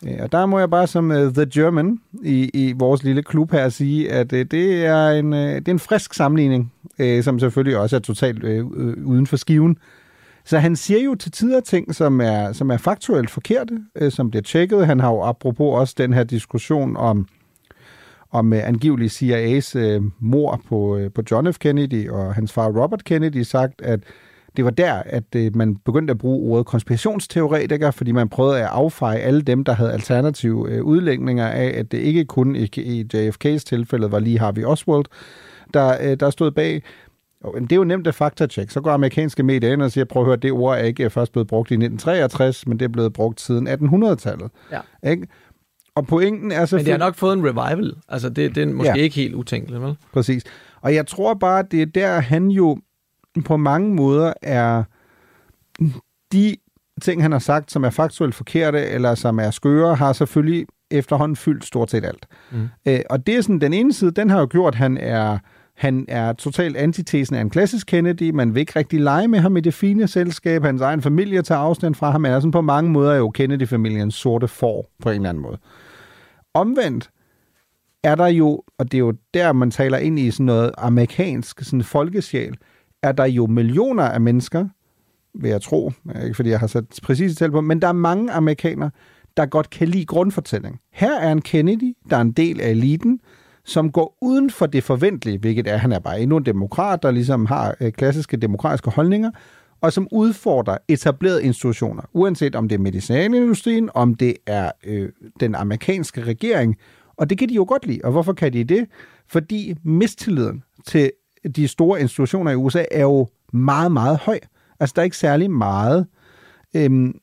Speaker 4: Øh, Og der må jeg bare som uh, The German i, i vores lille klub her sige, at uh, det, er en, uh, det er en frisk sammenligning, uh, som selvfølgelig også er totalt uh, uden for skiven. Så han siger jo til tider ting, som er, som er faktuelt forkerte, øh, som bliver tjekket. Han har jo apropos også den her diskussion om, om øh, angivelig CIA's øh, mor på, øh, på John F. Kennedy og hans far Robert Kennedy sagt, at det var der, at øh, man begyndte at bruge ordet konspirationsteoretiker, fordi man prøvede at affeje alle dem, der havde alternative øh, udlægninger af, at det ikke kun i, i JFK's tilfælde var lige Harvey Oswald, der, øh, der stod bag. Og, men det er jo nemt at faktatjekke. Så går amerikanske medier ind og siger, prøv at høre, det ord er ikke først blevet brugt i 1963, men det er blevet brugt siden 1800-tallet.
Speaker 3: Ja.
Speaker 4: Ikke? Og pointen er
Speaker 3: Men
Speaker 4: selvfølgelig...
Speaker 3: det har nok fået en revival. Altså, det, det er måske
Speaker 4: Ja.
Speaker 3: ikke helt utænkeligt, vel?
Speaker 4: Præcis. Og jeg tror bare, at det er der, han jo på mange måder er de ting, han har sagt, som er faktuelt forkerte, eller som er skøre, har selvfølgelig efterhånden fyldt stort set alt.
Speaker 3: Mm.
Speaker 4: Øh, og det er sådan, den ene side, den har jo gjort, at han er, han er totalt antitesen af en klassisk Kennedy. Man vil ikke rigtig lege med ham i det fine selskab. Hans egen familie tager afstand fra ham. Han er sådan på mange måder jo Kennedy-familiens sorte får på en eller anden måde. Omvendt er der jo, og det er jo der, man taler ind i sådan noget amerikansk sådan folkesjæl, er der jo millioner af mennesker, vil jeg tro, ikke fordi jeg har sat præcise tal på, men der er mange amerikanere, der godt kan lide grundfortælling. Her er en Kennedy, der er en del af eliten, som går uden for det forventelige, hvilket er, han er bare endnu en demokrat, der ligesom har øh, klassiske demokratiske holdninger, og som udfordrer etablerede institutioner, uanset om det er medicinalindustrien, om det er øh, den amerikanske regering, og det kan de jo godt lide. Og hvorfor kan de det? Fordi mistilliden til de store institutioner i USA er jo meget, meget høj. Altså, der er ikke særlig meget... Øhm,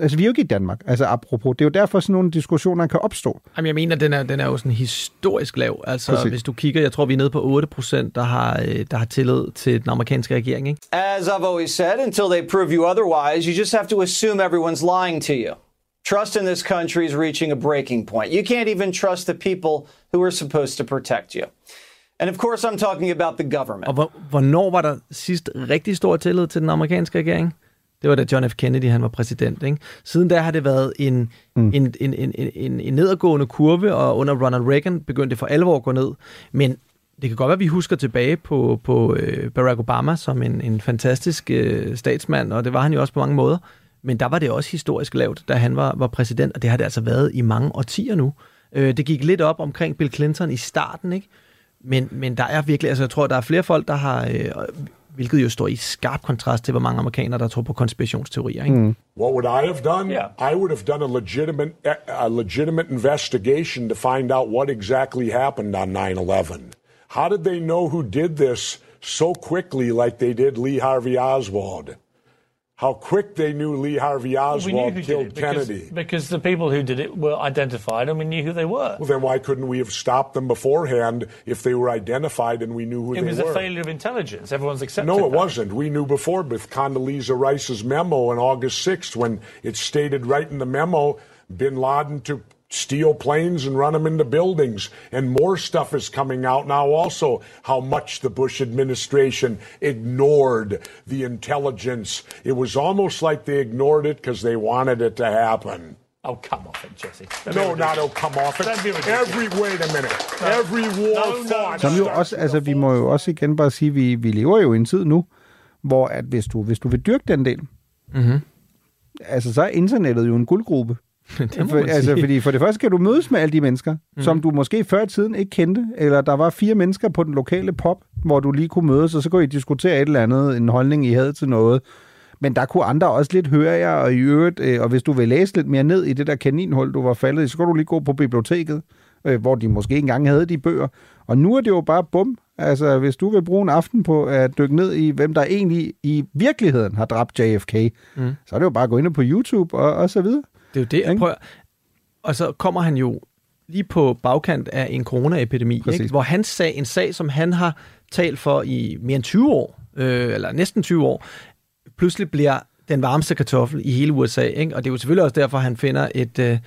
Speaker 4: altså, vi er jo ikke i Danmark, altså apropos. Det er jo derfor, sådan nogle diskussioner kan opstå.
Speaker 3: Jamen, jeg mener, den er, den er jo sådan historisk lav. Altså,
Speaker 4: Præcis.
Speaker 3: Hvis du kigger, jeg tror, vi er nede på 8 procent, der har, øh, der har tillid til den amerikanske regering, ikke?
Speaker 26: As I've always said, until they prove you otherwise, you just have to assume everyone's lying to you. Trust in this country is reaching a breaking point. You can't even trust the people who are supposed to protect you. And of course, I'm talking about the government.
Speaker 3: Og hvor, hvornår var der sidst rigtig stor tillid til den amerikanske regering? Det var da John F. Kennedy han var præsident. Ikke? Siden da har det været en, mm. en, en, en, en, en nedadgående kurve, og under Ronald Reagan begyndte det for alvor at gå ned. Men det kan godt være, at vi husker tilbage på, på øh, Barack Obama som en, en fantastisk øh, statsmand, og det var han jo også på mange måder. Men der var det også historisk lavt, da han var, var præsident, og det har det altså været i mange årtier nu. Øh, det gik lidt op omkring Bill Clinton i starten, ikke? Men, men der er virkelig, altså jeg tror, der er flere folk, der har, øh, hvilket jo står i skarp kontrast til, hvor mange amerikanere, der tror på konspirationsteorier. Ikke? Mm.
Speaker 27: What would I have done? Yeah. I would have done a legitimate, a legitimate investigation to find out what exactly happened on 9-11. How did they know who did this so quickly like they did Lee Harvey Oswald? How quick they knew Lee Harvey Oswald
Speaker 28: we
Speaker 27: killed
Speaker 28: because,
Speaker 27: Kennedy.
Speaker 28: Because the people who did it were identified and we knew who they were.
Speaker 27: Well, then why couldn't we have stopped them beforehand if they were identified and we knew who
Speaker 28: it
Speaker 27: they were?
Speaker 28: It was a failure of intelligence. Everyone's accepted
Speaker 27: No, it
Speaker 28: that.
Speaker 27: wasn't. We knew before with Condoleezza Rice's memo on August 6th when it stated right in the memo bin Laden to steal planes and run them into buildings. And more stuff is coming out now also how much the Bush administration ignored the intelligence. It was almost like they ignored it because they wanted it to happen.
Speaker 28: Oh, come off it, Jesse.
Speaker 27: No, not oh, come off it. Every, wait a minute. Every war fought.
Speaker 4: Som jo også, altså vi må jo også igen bare sige, vi, vi lever jo i en tid nu, hvor at hvis du, hvis du vil dyrke den del,
Speaker 3: mm-hmm.
Speaker 4: altså så er internettet jo en guldgruppe.
Speaker 3: det
Speaker 4: for, altså, fordi for det første kan du mødes med alle de mennesker, mm. som du måske før i tiden ikke kendte, eller der var fire mennesker på den lokale pop, hvor du lige kunne mødes, og så kunne I diskutere et eller andet, en holdning, I havde til noget. Men der kunne andre også lidt høre jer, og i øvrigt, øh, og hvis du vil læse lidt mere ned i det der kaninhul, du var faldet i, så kunne du lige gå på biblioteket, øh, hvor de måske ikke engang havde de bøger. Og nu er det jo bare bum. Altså, hvis du vil bruge en aften på at dykke ned i, hvem der egentlig i virkeligheden har dræbt JFK,
Speaker 3: Mm.
Speaker 4: så er det jo bare at gå ind på YouTube og, og så videre.
Speaker 3: Det er jo det, jeg prøver. Og så kommer han jo lige på bagkant af en coronaepidemi,
Speaker 4: Præcis.
Speaker 3: ikke? hvor han sag, en sag, som han har talt for i mere end 20 år, øh, eller næsten 20 år, pludselig bliver den varmeste kartoffel i hele USA. Ikke? Og det er jo selvfølgelig også derfor, han finder et øh,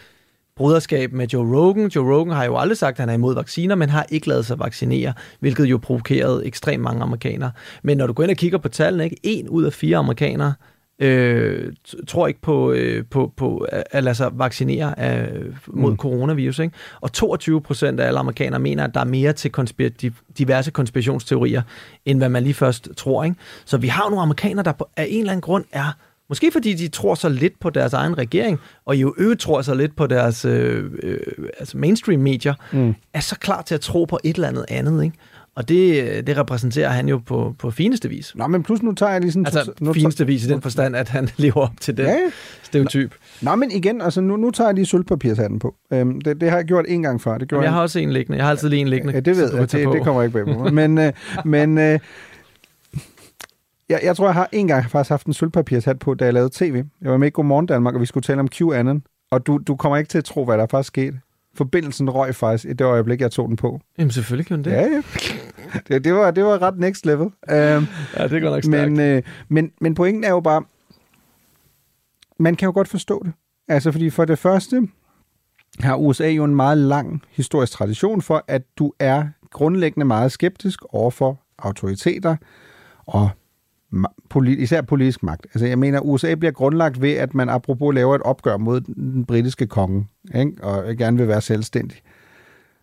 Speaker 3: broderskab med Joe Rogan. Joe Rogan har jo aldrig sagt, at han er imod vacciner, men har ikke lavet sig vaccinere, hvilket jo provokerede ekstremt mange amerikanere. Men når du går ind og kigger på tallene, ikke? en ud af fire amerikanere øh, tror ikke på, øh, på, på at- lade sig vaccinere af, mod
Speaker 4: Mm.
Speaker 3: coronavirus. Ikke? Og 22 procent af alle amerikanere mener, at der er mere til konspir- di- diverse konspirationsteorier, end hvad man lige først tror. Ikke? Så vi har nogle amerikanere, der på, af en eller anden grund er Måske fordi de tror så lidt på deres egen regering, og i øvrigt tror så lidt på deres øh, øh, altså mainstream-medier,
Speaker 4: Mm.
Speaker 3: er så klar til at tro på et eller andet andet. Ikke? Og det, det repræsenterer han jo på, på fineste vis.
Speaker 4: Nå, men plus nu tager jeg lige sådan...
Speaker 3: Altså
Speaker 4: nu,
Speaker 3: fineste vis i den forstand, at han lever op til den
Speaker 4: Ja,
Speaker 3: stereotyp.
Speaker 4: Nå, men igen, altså nu, nu tager jeg lige sølvpapirshatten på. Øhm, det, det har jeg gjort en gang før. Det gjorde
Speaker 3: Jamen, jeg har også en liggende. Jeg har altid lige en liggende.
Speaker 4: Ja, det ved jeg. Det,
Speaker 3: på.
Speaker 4: det kommer ikke bag på mig. Men, øh, men øh, jeg, jeg tror, jeg har en gang faktisk haft en sølvpapirshat på, da jeg lavede tv. Jeg var med i Godmorgen Danmark, og vi skulle tale om QAnon. Og du, du kommer ikke til at tro, hvad der faktisk skete. Forbindelsen røg faktisk i det øjeblik, jeg tog den på.
Speaker 3: Jamen selvfølgelig kan det.
Speaker 4: Ja, ja. Det, det, var, det var ret next level. Um,
Speaker 3: ja, det går nok stærkt.
Speaker 4: men, øh, men, men pointen er jo bare, man kan jo godt forstå det. Altså, fordi for det første har USA jo en meget lang historisk tradition for, at du er grundlæggende meget skeptisk overfor autoriteter og især politisk magt. Altså, jeg mener, USA bliver grundlagt ved, at man apropos laver et opgør mod den britiske konge, ikke? og gerne vil være selvstændig.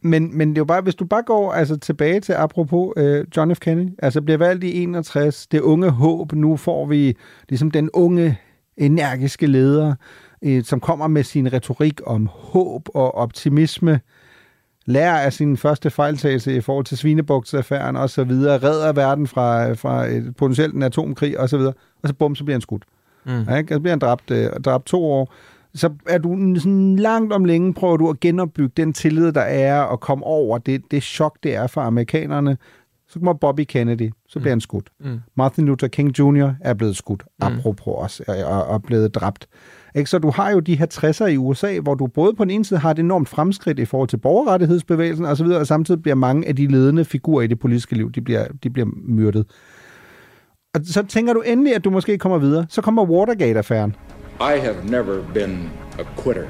Speaker 4: Men, men det er jo bare, hvis du bare går altså, tilbage til apropos øh, John F. Kennedy, altså bliver valgt i 61, det unge håb, nu får vi ligesom den unge, energiske leder, øh, som kommer med sin retorik om håb og optimisme, lærer af sin første fejltagelse i forhold til Svinebugtsaffæren og så videre, redder verden fra, fra et, potentielt en atomkrig og så videre, og så bum, så bliver han skudt.
Speaker 3: Mm.
Speaker 4: Ja, ikke? Så bliver han dræbt, øh, dræbt to år. Så er du sådan langt om længe, prøver du at genopbygge den tillid, der er, og komme over det, det chok, det er for amerikanerne. Så kommer Bobby Kennedy, så bliver han skudt.
Speaker 3: Mm.
Speaker 4: Martin Luther King Jr. er blevet skudt,
Speaker 3: Mm.
Speaker 4: apropos også, og, og, og blevet dræbt. Ikke? Så du har jo de her 60'er i USA, hvor du både på den ene side har et enormt fremskridt i forhold til borgerrettighedsbevægelsen osv., og samtidig bliver mange af de ledende figurer i det politiske liv, de bliver, de bliver myrdet. Og så tænker du endelig, at du måske kommer videre. Så kommer Watergate-affæren.
Speaker 29: I have never been a quitter.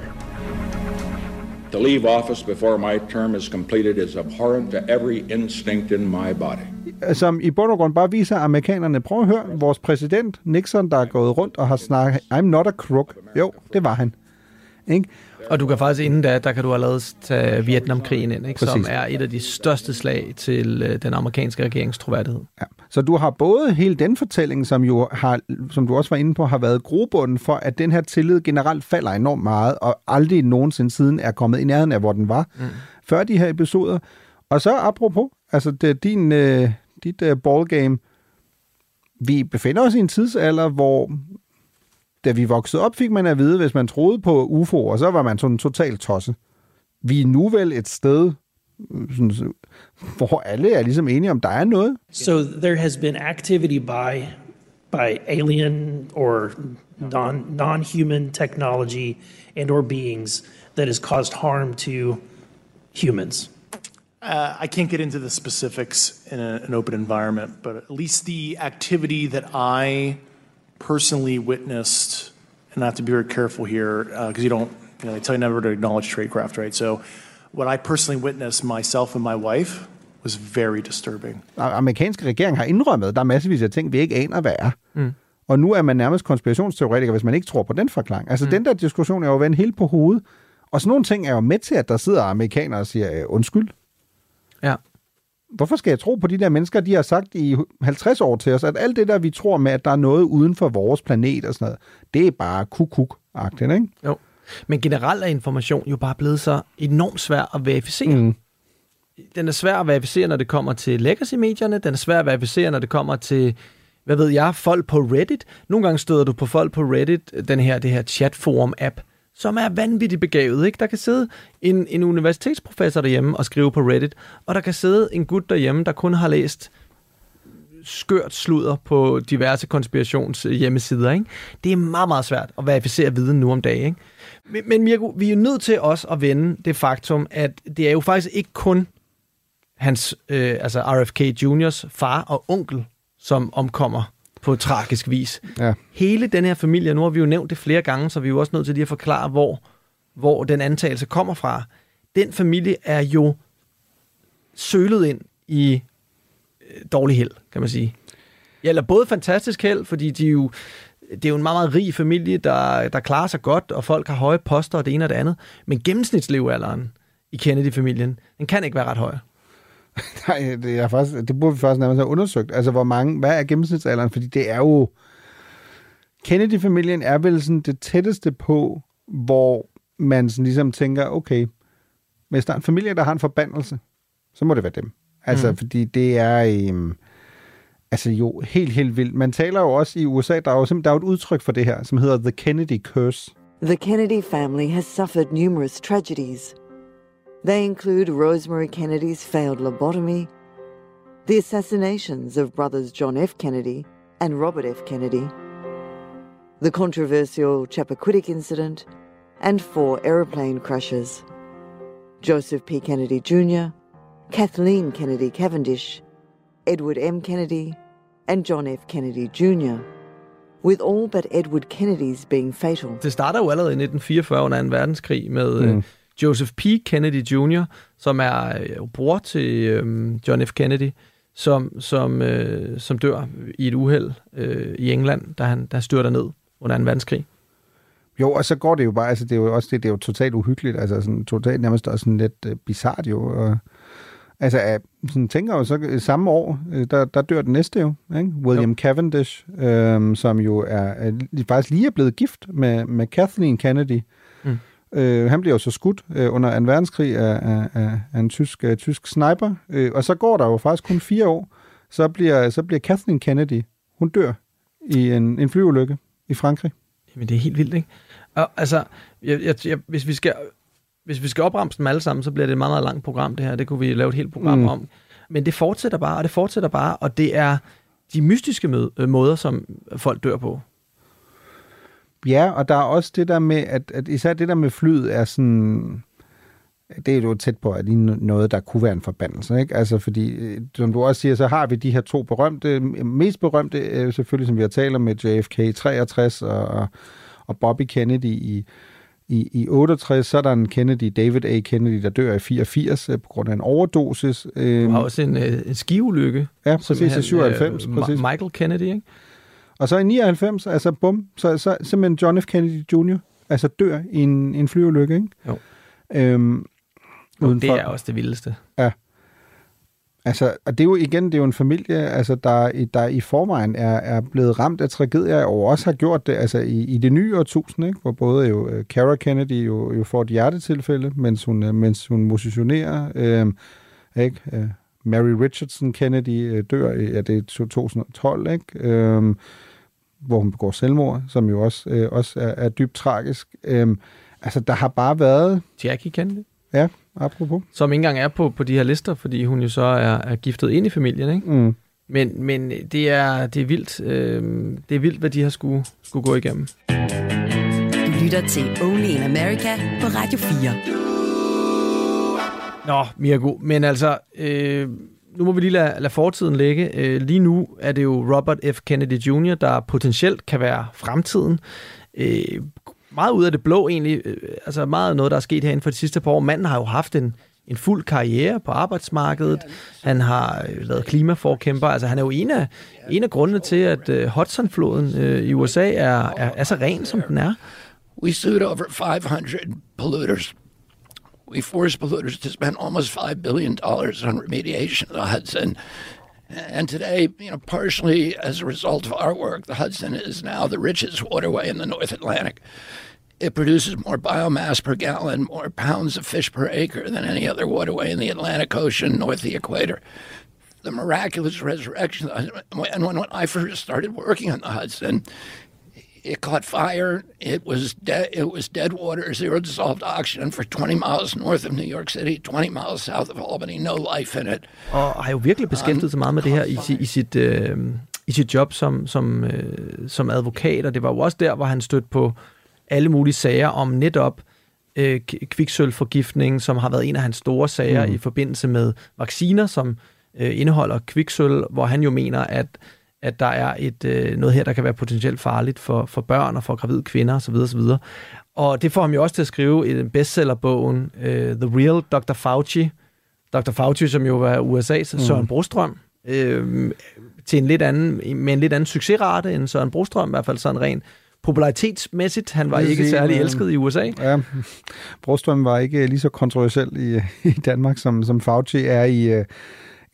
Speaker 29: To leave office before my term is completed is abhorrent to every instinct in my body.
Speaker 4: som i bund og grund bare viser amerikanerne, prøv at høre, vores præsident Nixon, der er gået rundt og har snakket, I'm not a crook. Jo, det var han. Ikke?
Speaker 3: Og du kan faktisk inden da, der kan du allerede tage Vietnamkrigen ind, ikke? som er et af de største slag til øh, den amerikanske regerings troværdighed.
Speaker 4: Ja. Så du har både hele den fortælling, som jo har, som du også var inde på, har været grobunden for, at den her tillid generelt falder enormt meget, og aldrig nogensinde siden er kommet i nærheden af, hvor den var, mm. før de her episoder. Og så apropos, altså det, din, øh, dit øh, ballgame, vi befinder os i en tidsalder, hvor da vi voksede op, fik man at vide, hvis man troede på UFO'er, så var man sådan totalt tosset. Vi er nu vel et sted, øh, sådan, hvor alle er ligesom enige om, der er noget.
Speaker 30: So there has been activity by by alien or non non-human technology and or beings that has caused harm to humans.
Speaker 31: Uh, I can't get into the specifics in a, an open environment, but at least the activity that I personally witnessed, and I have to be very careful here because you don't, you know, they tell you never to acknowledge tradecraft, right? So, what I personally witnessed myself and my wife was very disturbing.
Speaker 4: Amerikanske regering har indrømmet, at der er massevis af ting, vi ikke aner, hvad er.
Speaker 3: Mm.
Speaker 4: Og nu er man nærmest konspirationsteoretiker, hvis man ikke tror på den forklaring. Altså, mm. den der diskussion er jo vendt helt på hovedet. Og sådan nogle ting er jo med til, at der sidder amerikanere og siger, øh, undskyld.
Speaker 3: Ja.
Speaker 4: Hvorfor skal jeg tro på de der mennesker, de har sagt i 50 år til os, at alt det der, vi tror med, at der er noget uden for vores planet og sådan noget, det er bare kuk-kuk-agtigt, ikke?
Speaker 3: Jo. Men generelt er information jo bare blevet så enormt svær at verificere.
Speaker 4: Mm.
Speaker 3: Den er svær at verificere, når det kommer til legacy-medierne. Den er svær at verificere, når det kommer til, hvad ved jeg, folk på Reddit. Nogle gange støder du på folk på Reddit, den her, det her chatforum-app, som er vanvittigt begavet. Ikke? Der kan sidde en, en universitetsprofessor derhjemme og skrive på Reddit, og der kan sidde en gut derhjemme, der kun har læst skørt sludder på diverse konspirations øh, hjemmesider. Ikke? Det er meget, meget svært at verificere viden nu om dagen. Ikke? Men, men Mirko, vi er jo nødt til også at vende det faktum, at det er jo faktisk ikke kun hans, øh, altså RFK Juniors far og onkel, som omkommer på tragisk vis.
Speaker 4: Ja.
Speaker 3: Hele den her familie, nu har vi jo nævnt det flere gange, så vi er jo også nødt til lige at forklare, hvor, hvor den antagelse kommer fra. Den familie er jo sølet ind i øh, dårlig held, kan man sige. Ja, eller både fantastisk held, fordi de jo, det er jo en meget, meget rig familie, der, der klarer sig godt, og folk har høje poster og det ene og det andet. Men gennemsnitslevealderen i Kennedy-familien, den kan ikke være ret høj.
Speaker 4: Nej, det, er faktisk, det burde vi faktisk nærmest have undersøgt. Altså, hvor mange, hvad er gennemsnitsalderen? Fordi det er jo... Kennedy-familien er vel sådan det tætteste på, hvor man sådan ligesom tænker, okay, hvis der er en familie, der har en forbandelse, så må det være dem. Altså, mm. fordi det er... Øhm, altså jo, helt, helt vildt. Man taler jo også i USA, der er jo, simpelthen, der er jo et udtryk for det her, som hedder The Kennedy Curse.
Speaker 32: The Kennedy family has suffered numerous tragedies. They include Rosemary Kennedy's failed lobotomy, the assassinations of brothers John F. Kennedy and Robert F. Kennedy, the controversial Chappaquiddick incident, and four aeroplane crashes. Joseph P. Kennedy Jr., Kathleen Kennedy Cavendish, Edward M. Kennedy, and John F. Kennedy Jr., with all but Edward Kennedy's being fatal.
Speaker 3: Det starter jo allerede i 1944 under 2. verdenskrig med
Speaker 4: Mm.
Speaker 3: Joseph P. Kennedy Jr., som er øh, bror til øh, John F. Kennedy, som, som, øh, som dør i et uheld øh, i England, da han, han styrter ned under 2. verdenskrig.
Speaker 4: Jo, og så går det jo bare, altså det er jo også det, det er jo totalt uhyggeligt, altså sådan totalt nærmest også sådan lidt uh, bizart jo. Og, altså, sådan tænker jo så øh, samme år, øh, der, der dør den næste jo, ikke? William jo. Cavendish, øh, som jo er, er faktisk lige er blevet gift med, med Kathleen Kennedy. Øh, han bliver jo så skudt øh, under 2. verdenskrig af, af, af, af en tysk, uh, tysk sniper, øh, og så går der jo faktisk kun fire år, så bliver, så bliver Kathleen Kennedy, hun dør i en, en flyulykke i Frankrig.
Speaker 3: Jamen, det er helt vildt, ikke? Og, altså, jeg, jeg, jeg, hvis, vi skal, hvis vi skal opremse dem alle sammen, så bliver det et meget, meget langt program, det her. Det kunne vi lave et helt program
Speaker 4: Mm.
Speaker 3: om. Men det fortsætter bare, og det fortsætter bare, og det er de mystiske mød, øh, måder, som folk dør på.
Speaker 4: Ja, og der er også det der med, at, at især det der med flyet er sådan... Det er jo tæt på, at lige noget, der kunne være en forbandelse, ikke? Altså, fordi, øh, som du også siger, så har vi de her to berømte, mest berømte, øh, selvfølgelig, som vi har talt om med JFK 63 og, og- Bobby Kennedy i, I, I 68, så er der en Kennedy, David A. Kennedy, der dør i 84 øh, på grund af en overdosis.
Speaker 3: Du har også en, en skiulykke.
Speaker 4: Ja, præcis, i 97.
Speaker 3: Øh,
Speaker 4: præcis.
Speaker 3: Michael Kennedy, ikke?
Speaker 4: Og så i 99, altså bum, så, så simpelthen John F. Kennedy Jr., altså dør i en, en flyulykke, ikke?
Speaker 3: Jo.
Speaker 4: Øhm,
Speaker 3: Jo, det er også det vildeste.
Speaker 4: Ja. Altså, og det er jo igen, det er jo en familie, altså, der, der i forvejen er, er blevet ramt af tragedier, og også har gjort det altså, i, i det nye årtusind, ikke? hvor både jo uh, Kara Kennedy jo, jo får et hjertetilfælde, mens hun, uh, mens hun musicionerer. Uh, ikke? Uh, Mary Richardson Kennedy uh, dør i ja, det er 2012, ikke? Uh, hvor hun begår selvmord, som jo også, uh, også er, er dybt tragisk. Uh, altså, der har bare været...
Speaker 3: Jackie Kennedy.
Speaker 4: Ja, apropos.
Speaker 3: Som ikke engang er på, på de her lister, fordi hun jo så er, er giftet ind i familien, ikke?
Speaker 4: Mm.
Speaker 3: Men, men det, er, det er vildt. Øh, det er vildt, hvad de har skulle, skulle gå igennem.
Speaker 2: Du lytter til Only in America på Radio 4.
Speaker 3: Nå, Mirko, men altså, øh, nu må vi lige lade, lade fortiden ligge. Øh, lige nu er det jo Robert F. Kennedy Jr., der potentielt kan være fremtiden. Øh, meget ud af det blå egentlig, øh, altså meget noget, der er sket herinde for de sidste par år. Manden har jo haft en, en fuld karriere på arbejdsmarkedet. Han har øh, lavet klimaforkæmper. Altså han er jo en af, en af grundene til, at øh, Hudson-floden øh, i USA er, er, er så ren, som den er.
Speaker 13: We sued over 500 polluters. We forced polluters to spend almost $5 billion on remediation of the Hudson. And today, you know, partially as a result of our work, the Hudson is now the richest waterway in the North Atlantic. It produces more biomass per gallon, more pounds of fish per acre than any other waterway in the Atlantic Ocean north of the equator. The miraculous resurrection. And when, when I first started working on the Hudson, it caught fire. It was dead. It was dead water, zero dissolved oxygen for 20 miles north of New York City, 20 miles south of Albany. No life in it.
Speaker 3: og har jo virkelig beskæftiget sig meget med det her i, i, sit, øh, i sit job som, som, øh, som advokat, og det var jo også der, hvor han stødte på alle mulige sager om netop øh, k- kviksølvforgiftning, som har været en af hans store sager
Speaker 4: Mm.
Speaker 3: i forbindelse med vacciner, som øh, indeholder kviksølv, hvor han jo mener, at at der er et øh, noget her, der kan være potentielt farligt for, for børn og for gravide kvinder osv. osv. Og det får ham jo også til at skrive i bestsellerbogen øh, The Real Dr. Fauci. Dr. Fauci, som jo var USA's
Speaker 4: Mm.
Speaker 3: Søren Brostrøm, øh, til en lidt anden, med en lidt anden succesrate end Søren Brostrøm, i hvert fald sådan rent popularitetsmæssigt. Han var ikke særlig
Speaker 4: øh,
Speaker 3: elsket i USA.
Speaker 4: Ja, Brostrøm var ikke lige så kontroversiel i, i Danmark, som, som Fauci er i, øh,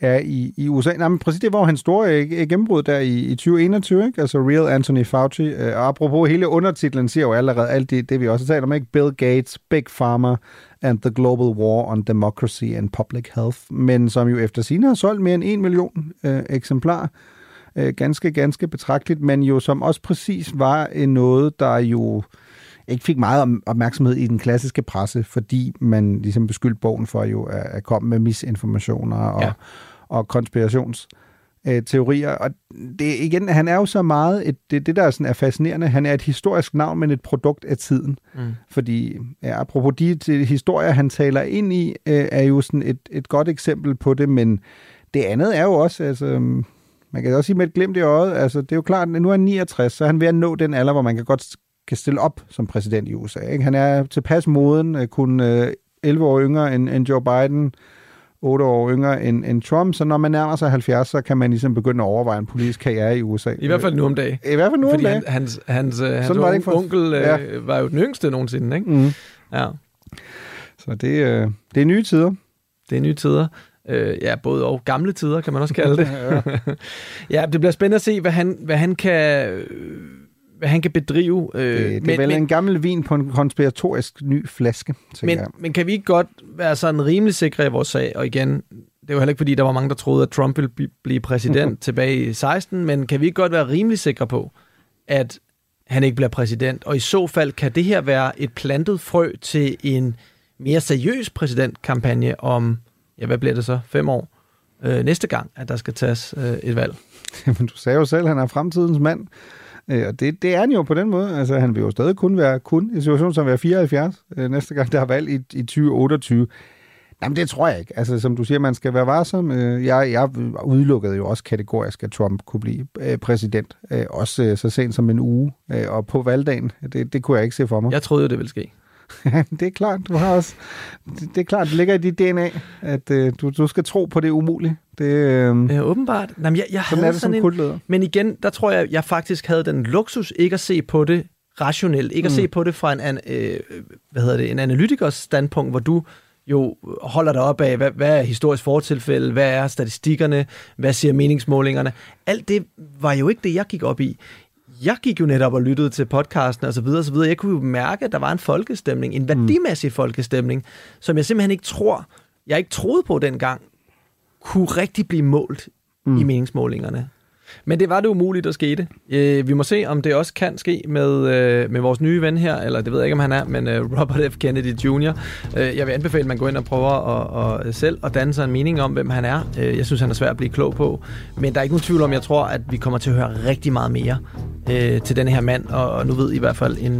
Speaker 4: er i, i USA. Nej, men præcis det var hans store øh, gennembrud der i, i 2021, ikke? altså Real Anthony Fauci. Øh, og apropos hele undertitlen siger jo allerede alt det, det vi også har talt om, ikke? Bill Gates, Big Pharma and the Global War on Democracy and Public Health, men som jo efter sine har solgt mere end en million øh, eksemplarer. Øh, ganske, ganske betragteligt, men jo som også præcis var øh, noget, der jo ikke fik meget opmærksomhed i den klassiske presse, fordi man ligesom beskyldte bogen for jo at, at komme med misinformationer og, ja. Og konspirations øh, teorier. Og det, igen, han er jo så meget, et, det, det der sådan er fascinerende, han er et historisk navn, men et produkt af tiden.
Speaker 3: Mm.
Speaker 4: Fordi, ja, apropos de, de historier, han taler ind i, øh, er jo sådan et, et godt eksempel på det, men det andet er jo også, altså, øhm, man kan også sige med et glimt i øjet, altså det er jo klart, at nu er han 69, så han ved at nå den alder, hvor man kan godt kan stille op som præsident i USA. Ikke? Han er tilpas moden, øh, kun øh, 11 år yngre end, end Joe Biden, 8 år yngre end, end Trump, så når man nærmer sig 70, så kan man ligesom begynde at overveje en politisk karriere i USA.
Speaker 3: I hvert fald nu om dagen.
Speaker 4: I hvert fald nu om dagen.
Speaker 3: han, hans, hans, øh, hans
Speaker 4: Sådan var det ikke for-
Speaker 3: onkel øh,
Speaker 4: Ja.
Speaker 3: var jo den yngste nogensinde, ikke?
Speaker 4: Mm.
Speaker 3: Ja.
Speaker 4: Så det, øh, det er nye tider.
Speaker 3: Det er nye tider. Øh, ja, både og gamle tider, kan man også kalde det. ja, det bliver spændende at se, hvad han, hvad han kan... øh, han kan bedrive. Øh,
Speaker 4: Det, det er vel en gammel vin på en konspiratorisk ny flaske,
Speaker 3: men,
Speaker 4: jeg.
Speaker 3: men kan vi ikke godt være sådan rimelig sikre i vores sag? Og igen, det er jo heller ikke, fordi der var mange, der troede, at Trump ville bli- blive præsident tilbage i 16, men kan vi ikke godt være rimelig sikre på, at han ikke bliver præsident? Og i så fald, kan det her være et plantet frø til en mere seriøs præsidentkampagne om, ja, hvad bliver det så, fem år? Øh, næste gang, at der skal tages øh, et valg.
Speaker 4: Jamen, du sagde jo selv, at han er fremtidens mand. Øh, Og det, det er han jo på den måde. Altså, han vil jo stadig kun være kun i situationen som være 74 øh, næste gang, der er valg i, i 2028. Jamen, det tror jeg ikke. Altså, som du siger, man skal være varsom. Øh, jeg, jeg udelukkede jo også kategorisk, at Trump kunne blive øh, præsident. Øh, også så sent som en uge. Og på valgdagen, det, det kunne jeg ikke se for mig.
Speaker 3: Jeg troede jo, det ville ske.
Speaker 4: Det er klart. Du har også, det, det er klart, det ligger i dit DNA, at øh, du, du skal tro på det umulige. Det, øh,
Speaker 3: ja, åbenbart. Jamen, jeg, jeg
Speaker 4: sådan
Speaker 3: havde
Speaker 4: er det som
Speaker 3: sådan en,
Speaker 4: kultleder.
Speaker 3: Men igen, der tror jeg, jeg faktisk havde den luksus ikke at se på det rationelt. Ikke mm. at se på det fra en, an, øh, hvad hedder det, en analytikers standpunkt, hvor du jo holder dig op af, hvad, hvad er historisk fortilfælde, hvad er statistikkerne, hvad siger meningsmålingerne. Alt det var jo ikke det, jeg gik op i. Jeg gik jo netop og lyttede til podcasten og så videre, og så videre. Jeg kunne jo mærke, at der var en folkestemning, en værdimæssig folkestemning, som jeg simpelthen ikke tror, jeg ikke troede på dengang, kunne rigtig blive målt mm. i meningsmålingerne. Men det var det umuligt at ske det. Øh, vi må se, om det også kan ske med, øh, med vores nye ven her, eller det ved jeg ikke, om han er, men øh, Robert F. Kennedy Jr. Øh, jeg vil anbefale, at man går ind og prøver at, at selv at danne sig en mening om, hvem han er. Øh, jeg synes, han er svær at blive klog på. Men der er ikke nogen tvivl om, jeg tror, at vi kommer til at høre rigtig meget mere øh, til den her mand, og, og nu ved I i hvert fald en,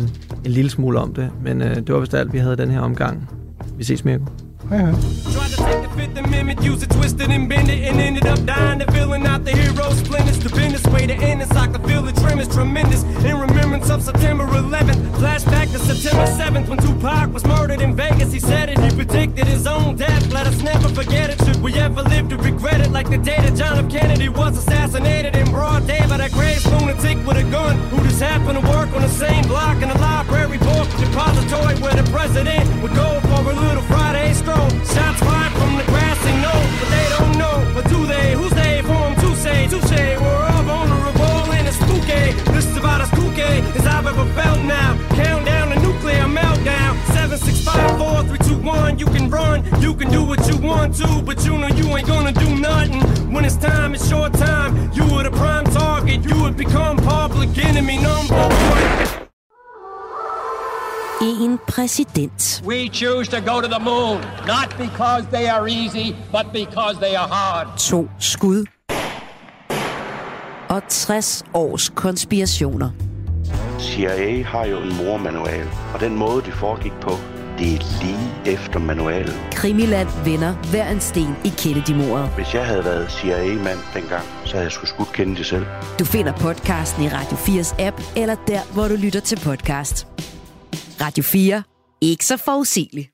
Speaker 3: en lille smule om det. Men øh, det var vist alt, vi havde den her omgang. Vi ses, Mirko.
Speaker 4: Hej, hej.
Speaker 33: Fifth Amendment, use it, twist it and bend it, and ended up dying to filling out the hero. The business way to end this, I can feel the trim is tremendous. In remembrance of September 11th, flashback to September 7th when Tupac was murdered in Vegas. He said it, he predicted his own death. Let us never forget it. Should we ever live to regret it? Like the day that John F. Kennedy was assassinated in broad day by that crazed lunatic with a gun who just happened to work on the same block in a library book depository where the president would go for a little Friday stroll. Shots fired 'em? Touche, we're all vulnerable and it's spooky. This is about as kooky as I've ever felt now. Countdown to nuclear meltdown. Seven, six, five, four, three, two, one. You can run, you can do what you want to, but you know you ain't gonna do nothing. When it's time, it's short time. You were the prime target. You would become public enemy number one.
Speaker 2: En præsident.
Speaker 34: We choose to go to the moon, not because they are easy, but because they are hard.
Speaker 2: To skud. Og 60 års konspirationer.
Speaker 35: CIA har jo en mormanual, og den måde, det foregik på, det er lige efter manualen.
Speaker 2: Krimiland vender hver en sten i Kennedy-mordet.
Speaker 35: Hvis jeg havde været CIA-mand dengang, så havde jeg sgu skudt Kennedy selv.
Speaker 2: Du finder podcasten i Radio 4's app, eller der, hvor du lytter til podcast. Radio 4. Ikke så forudsigeligt.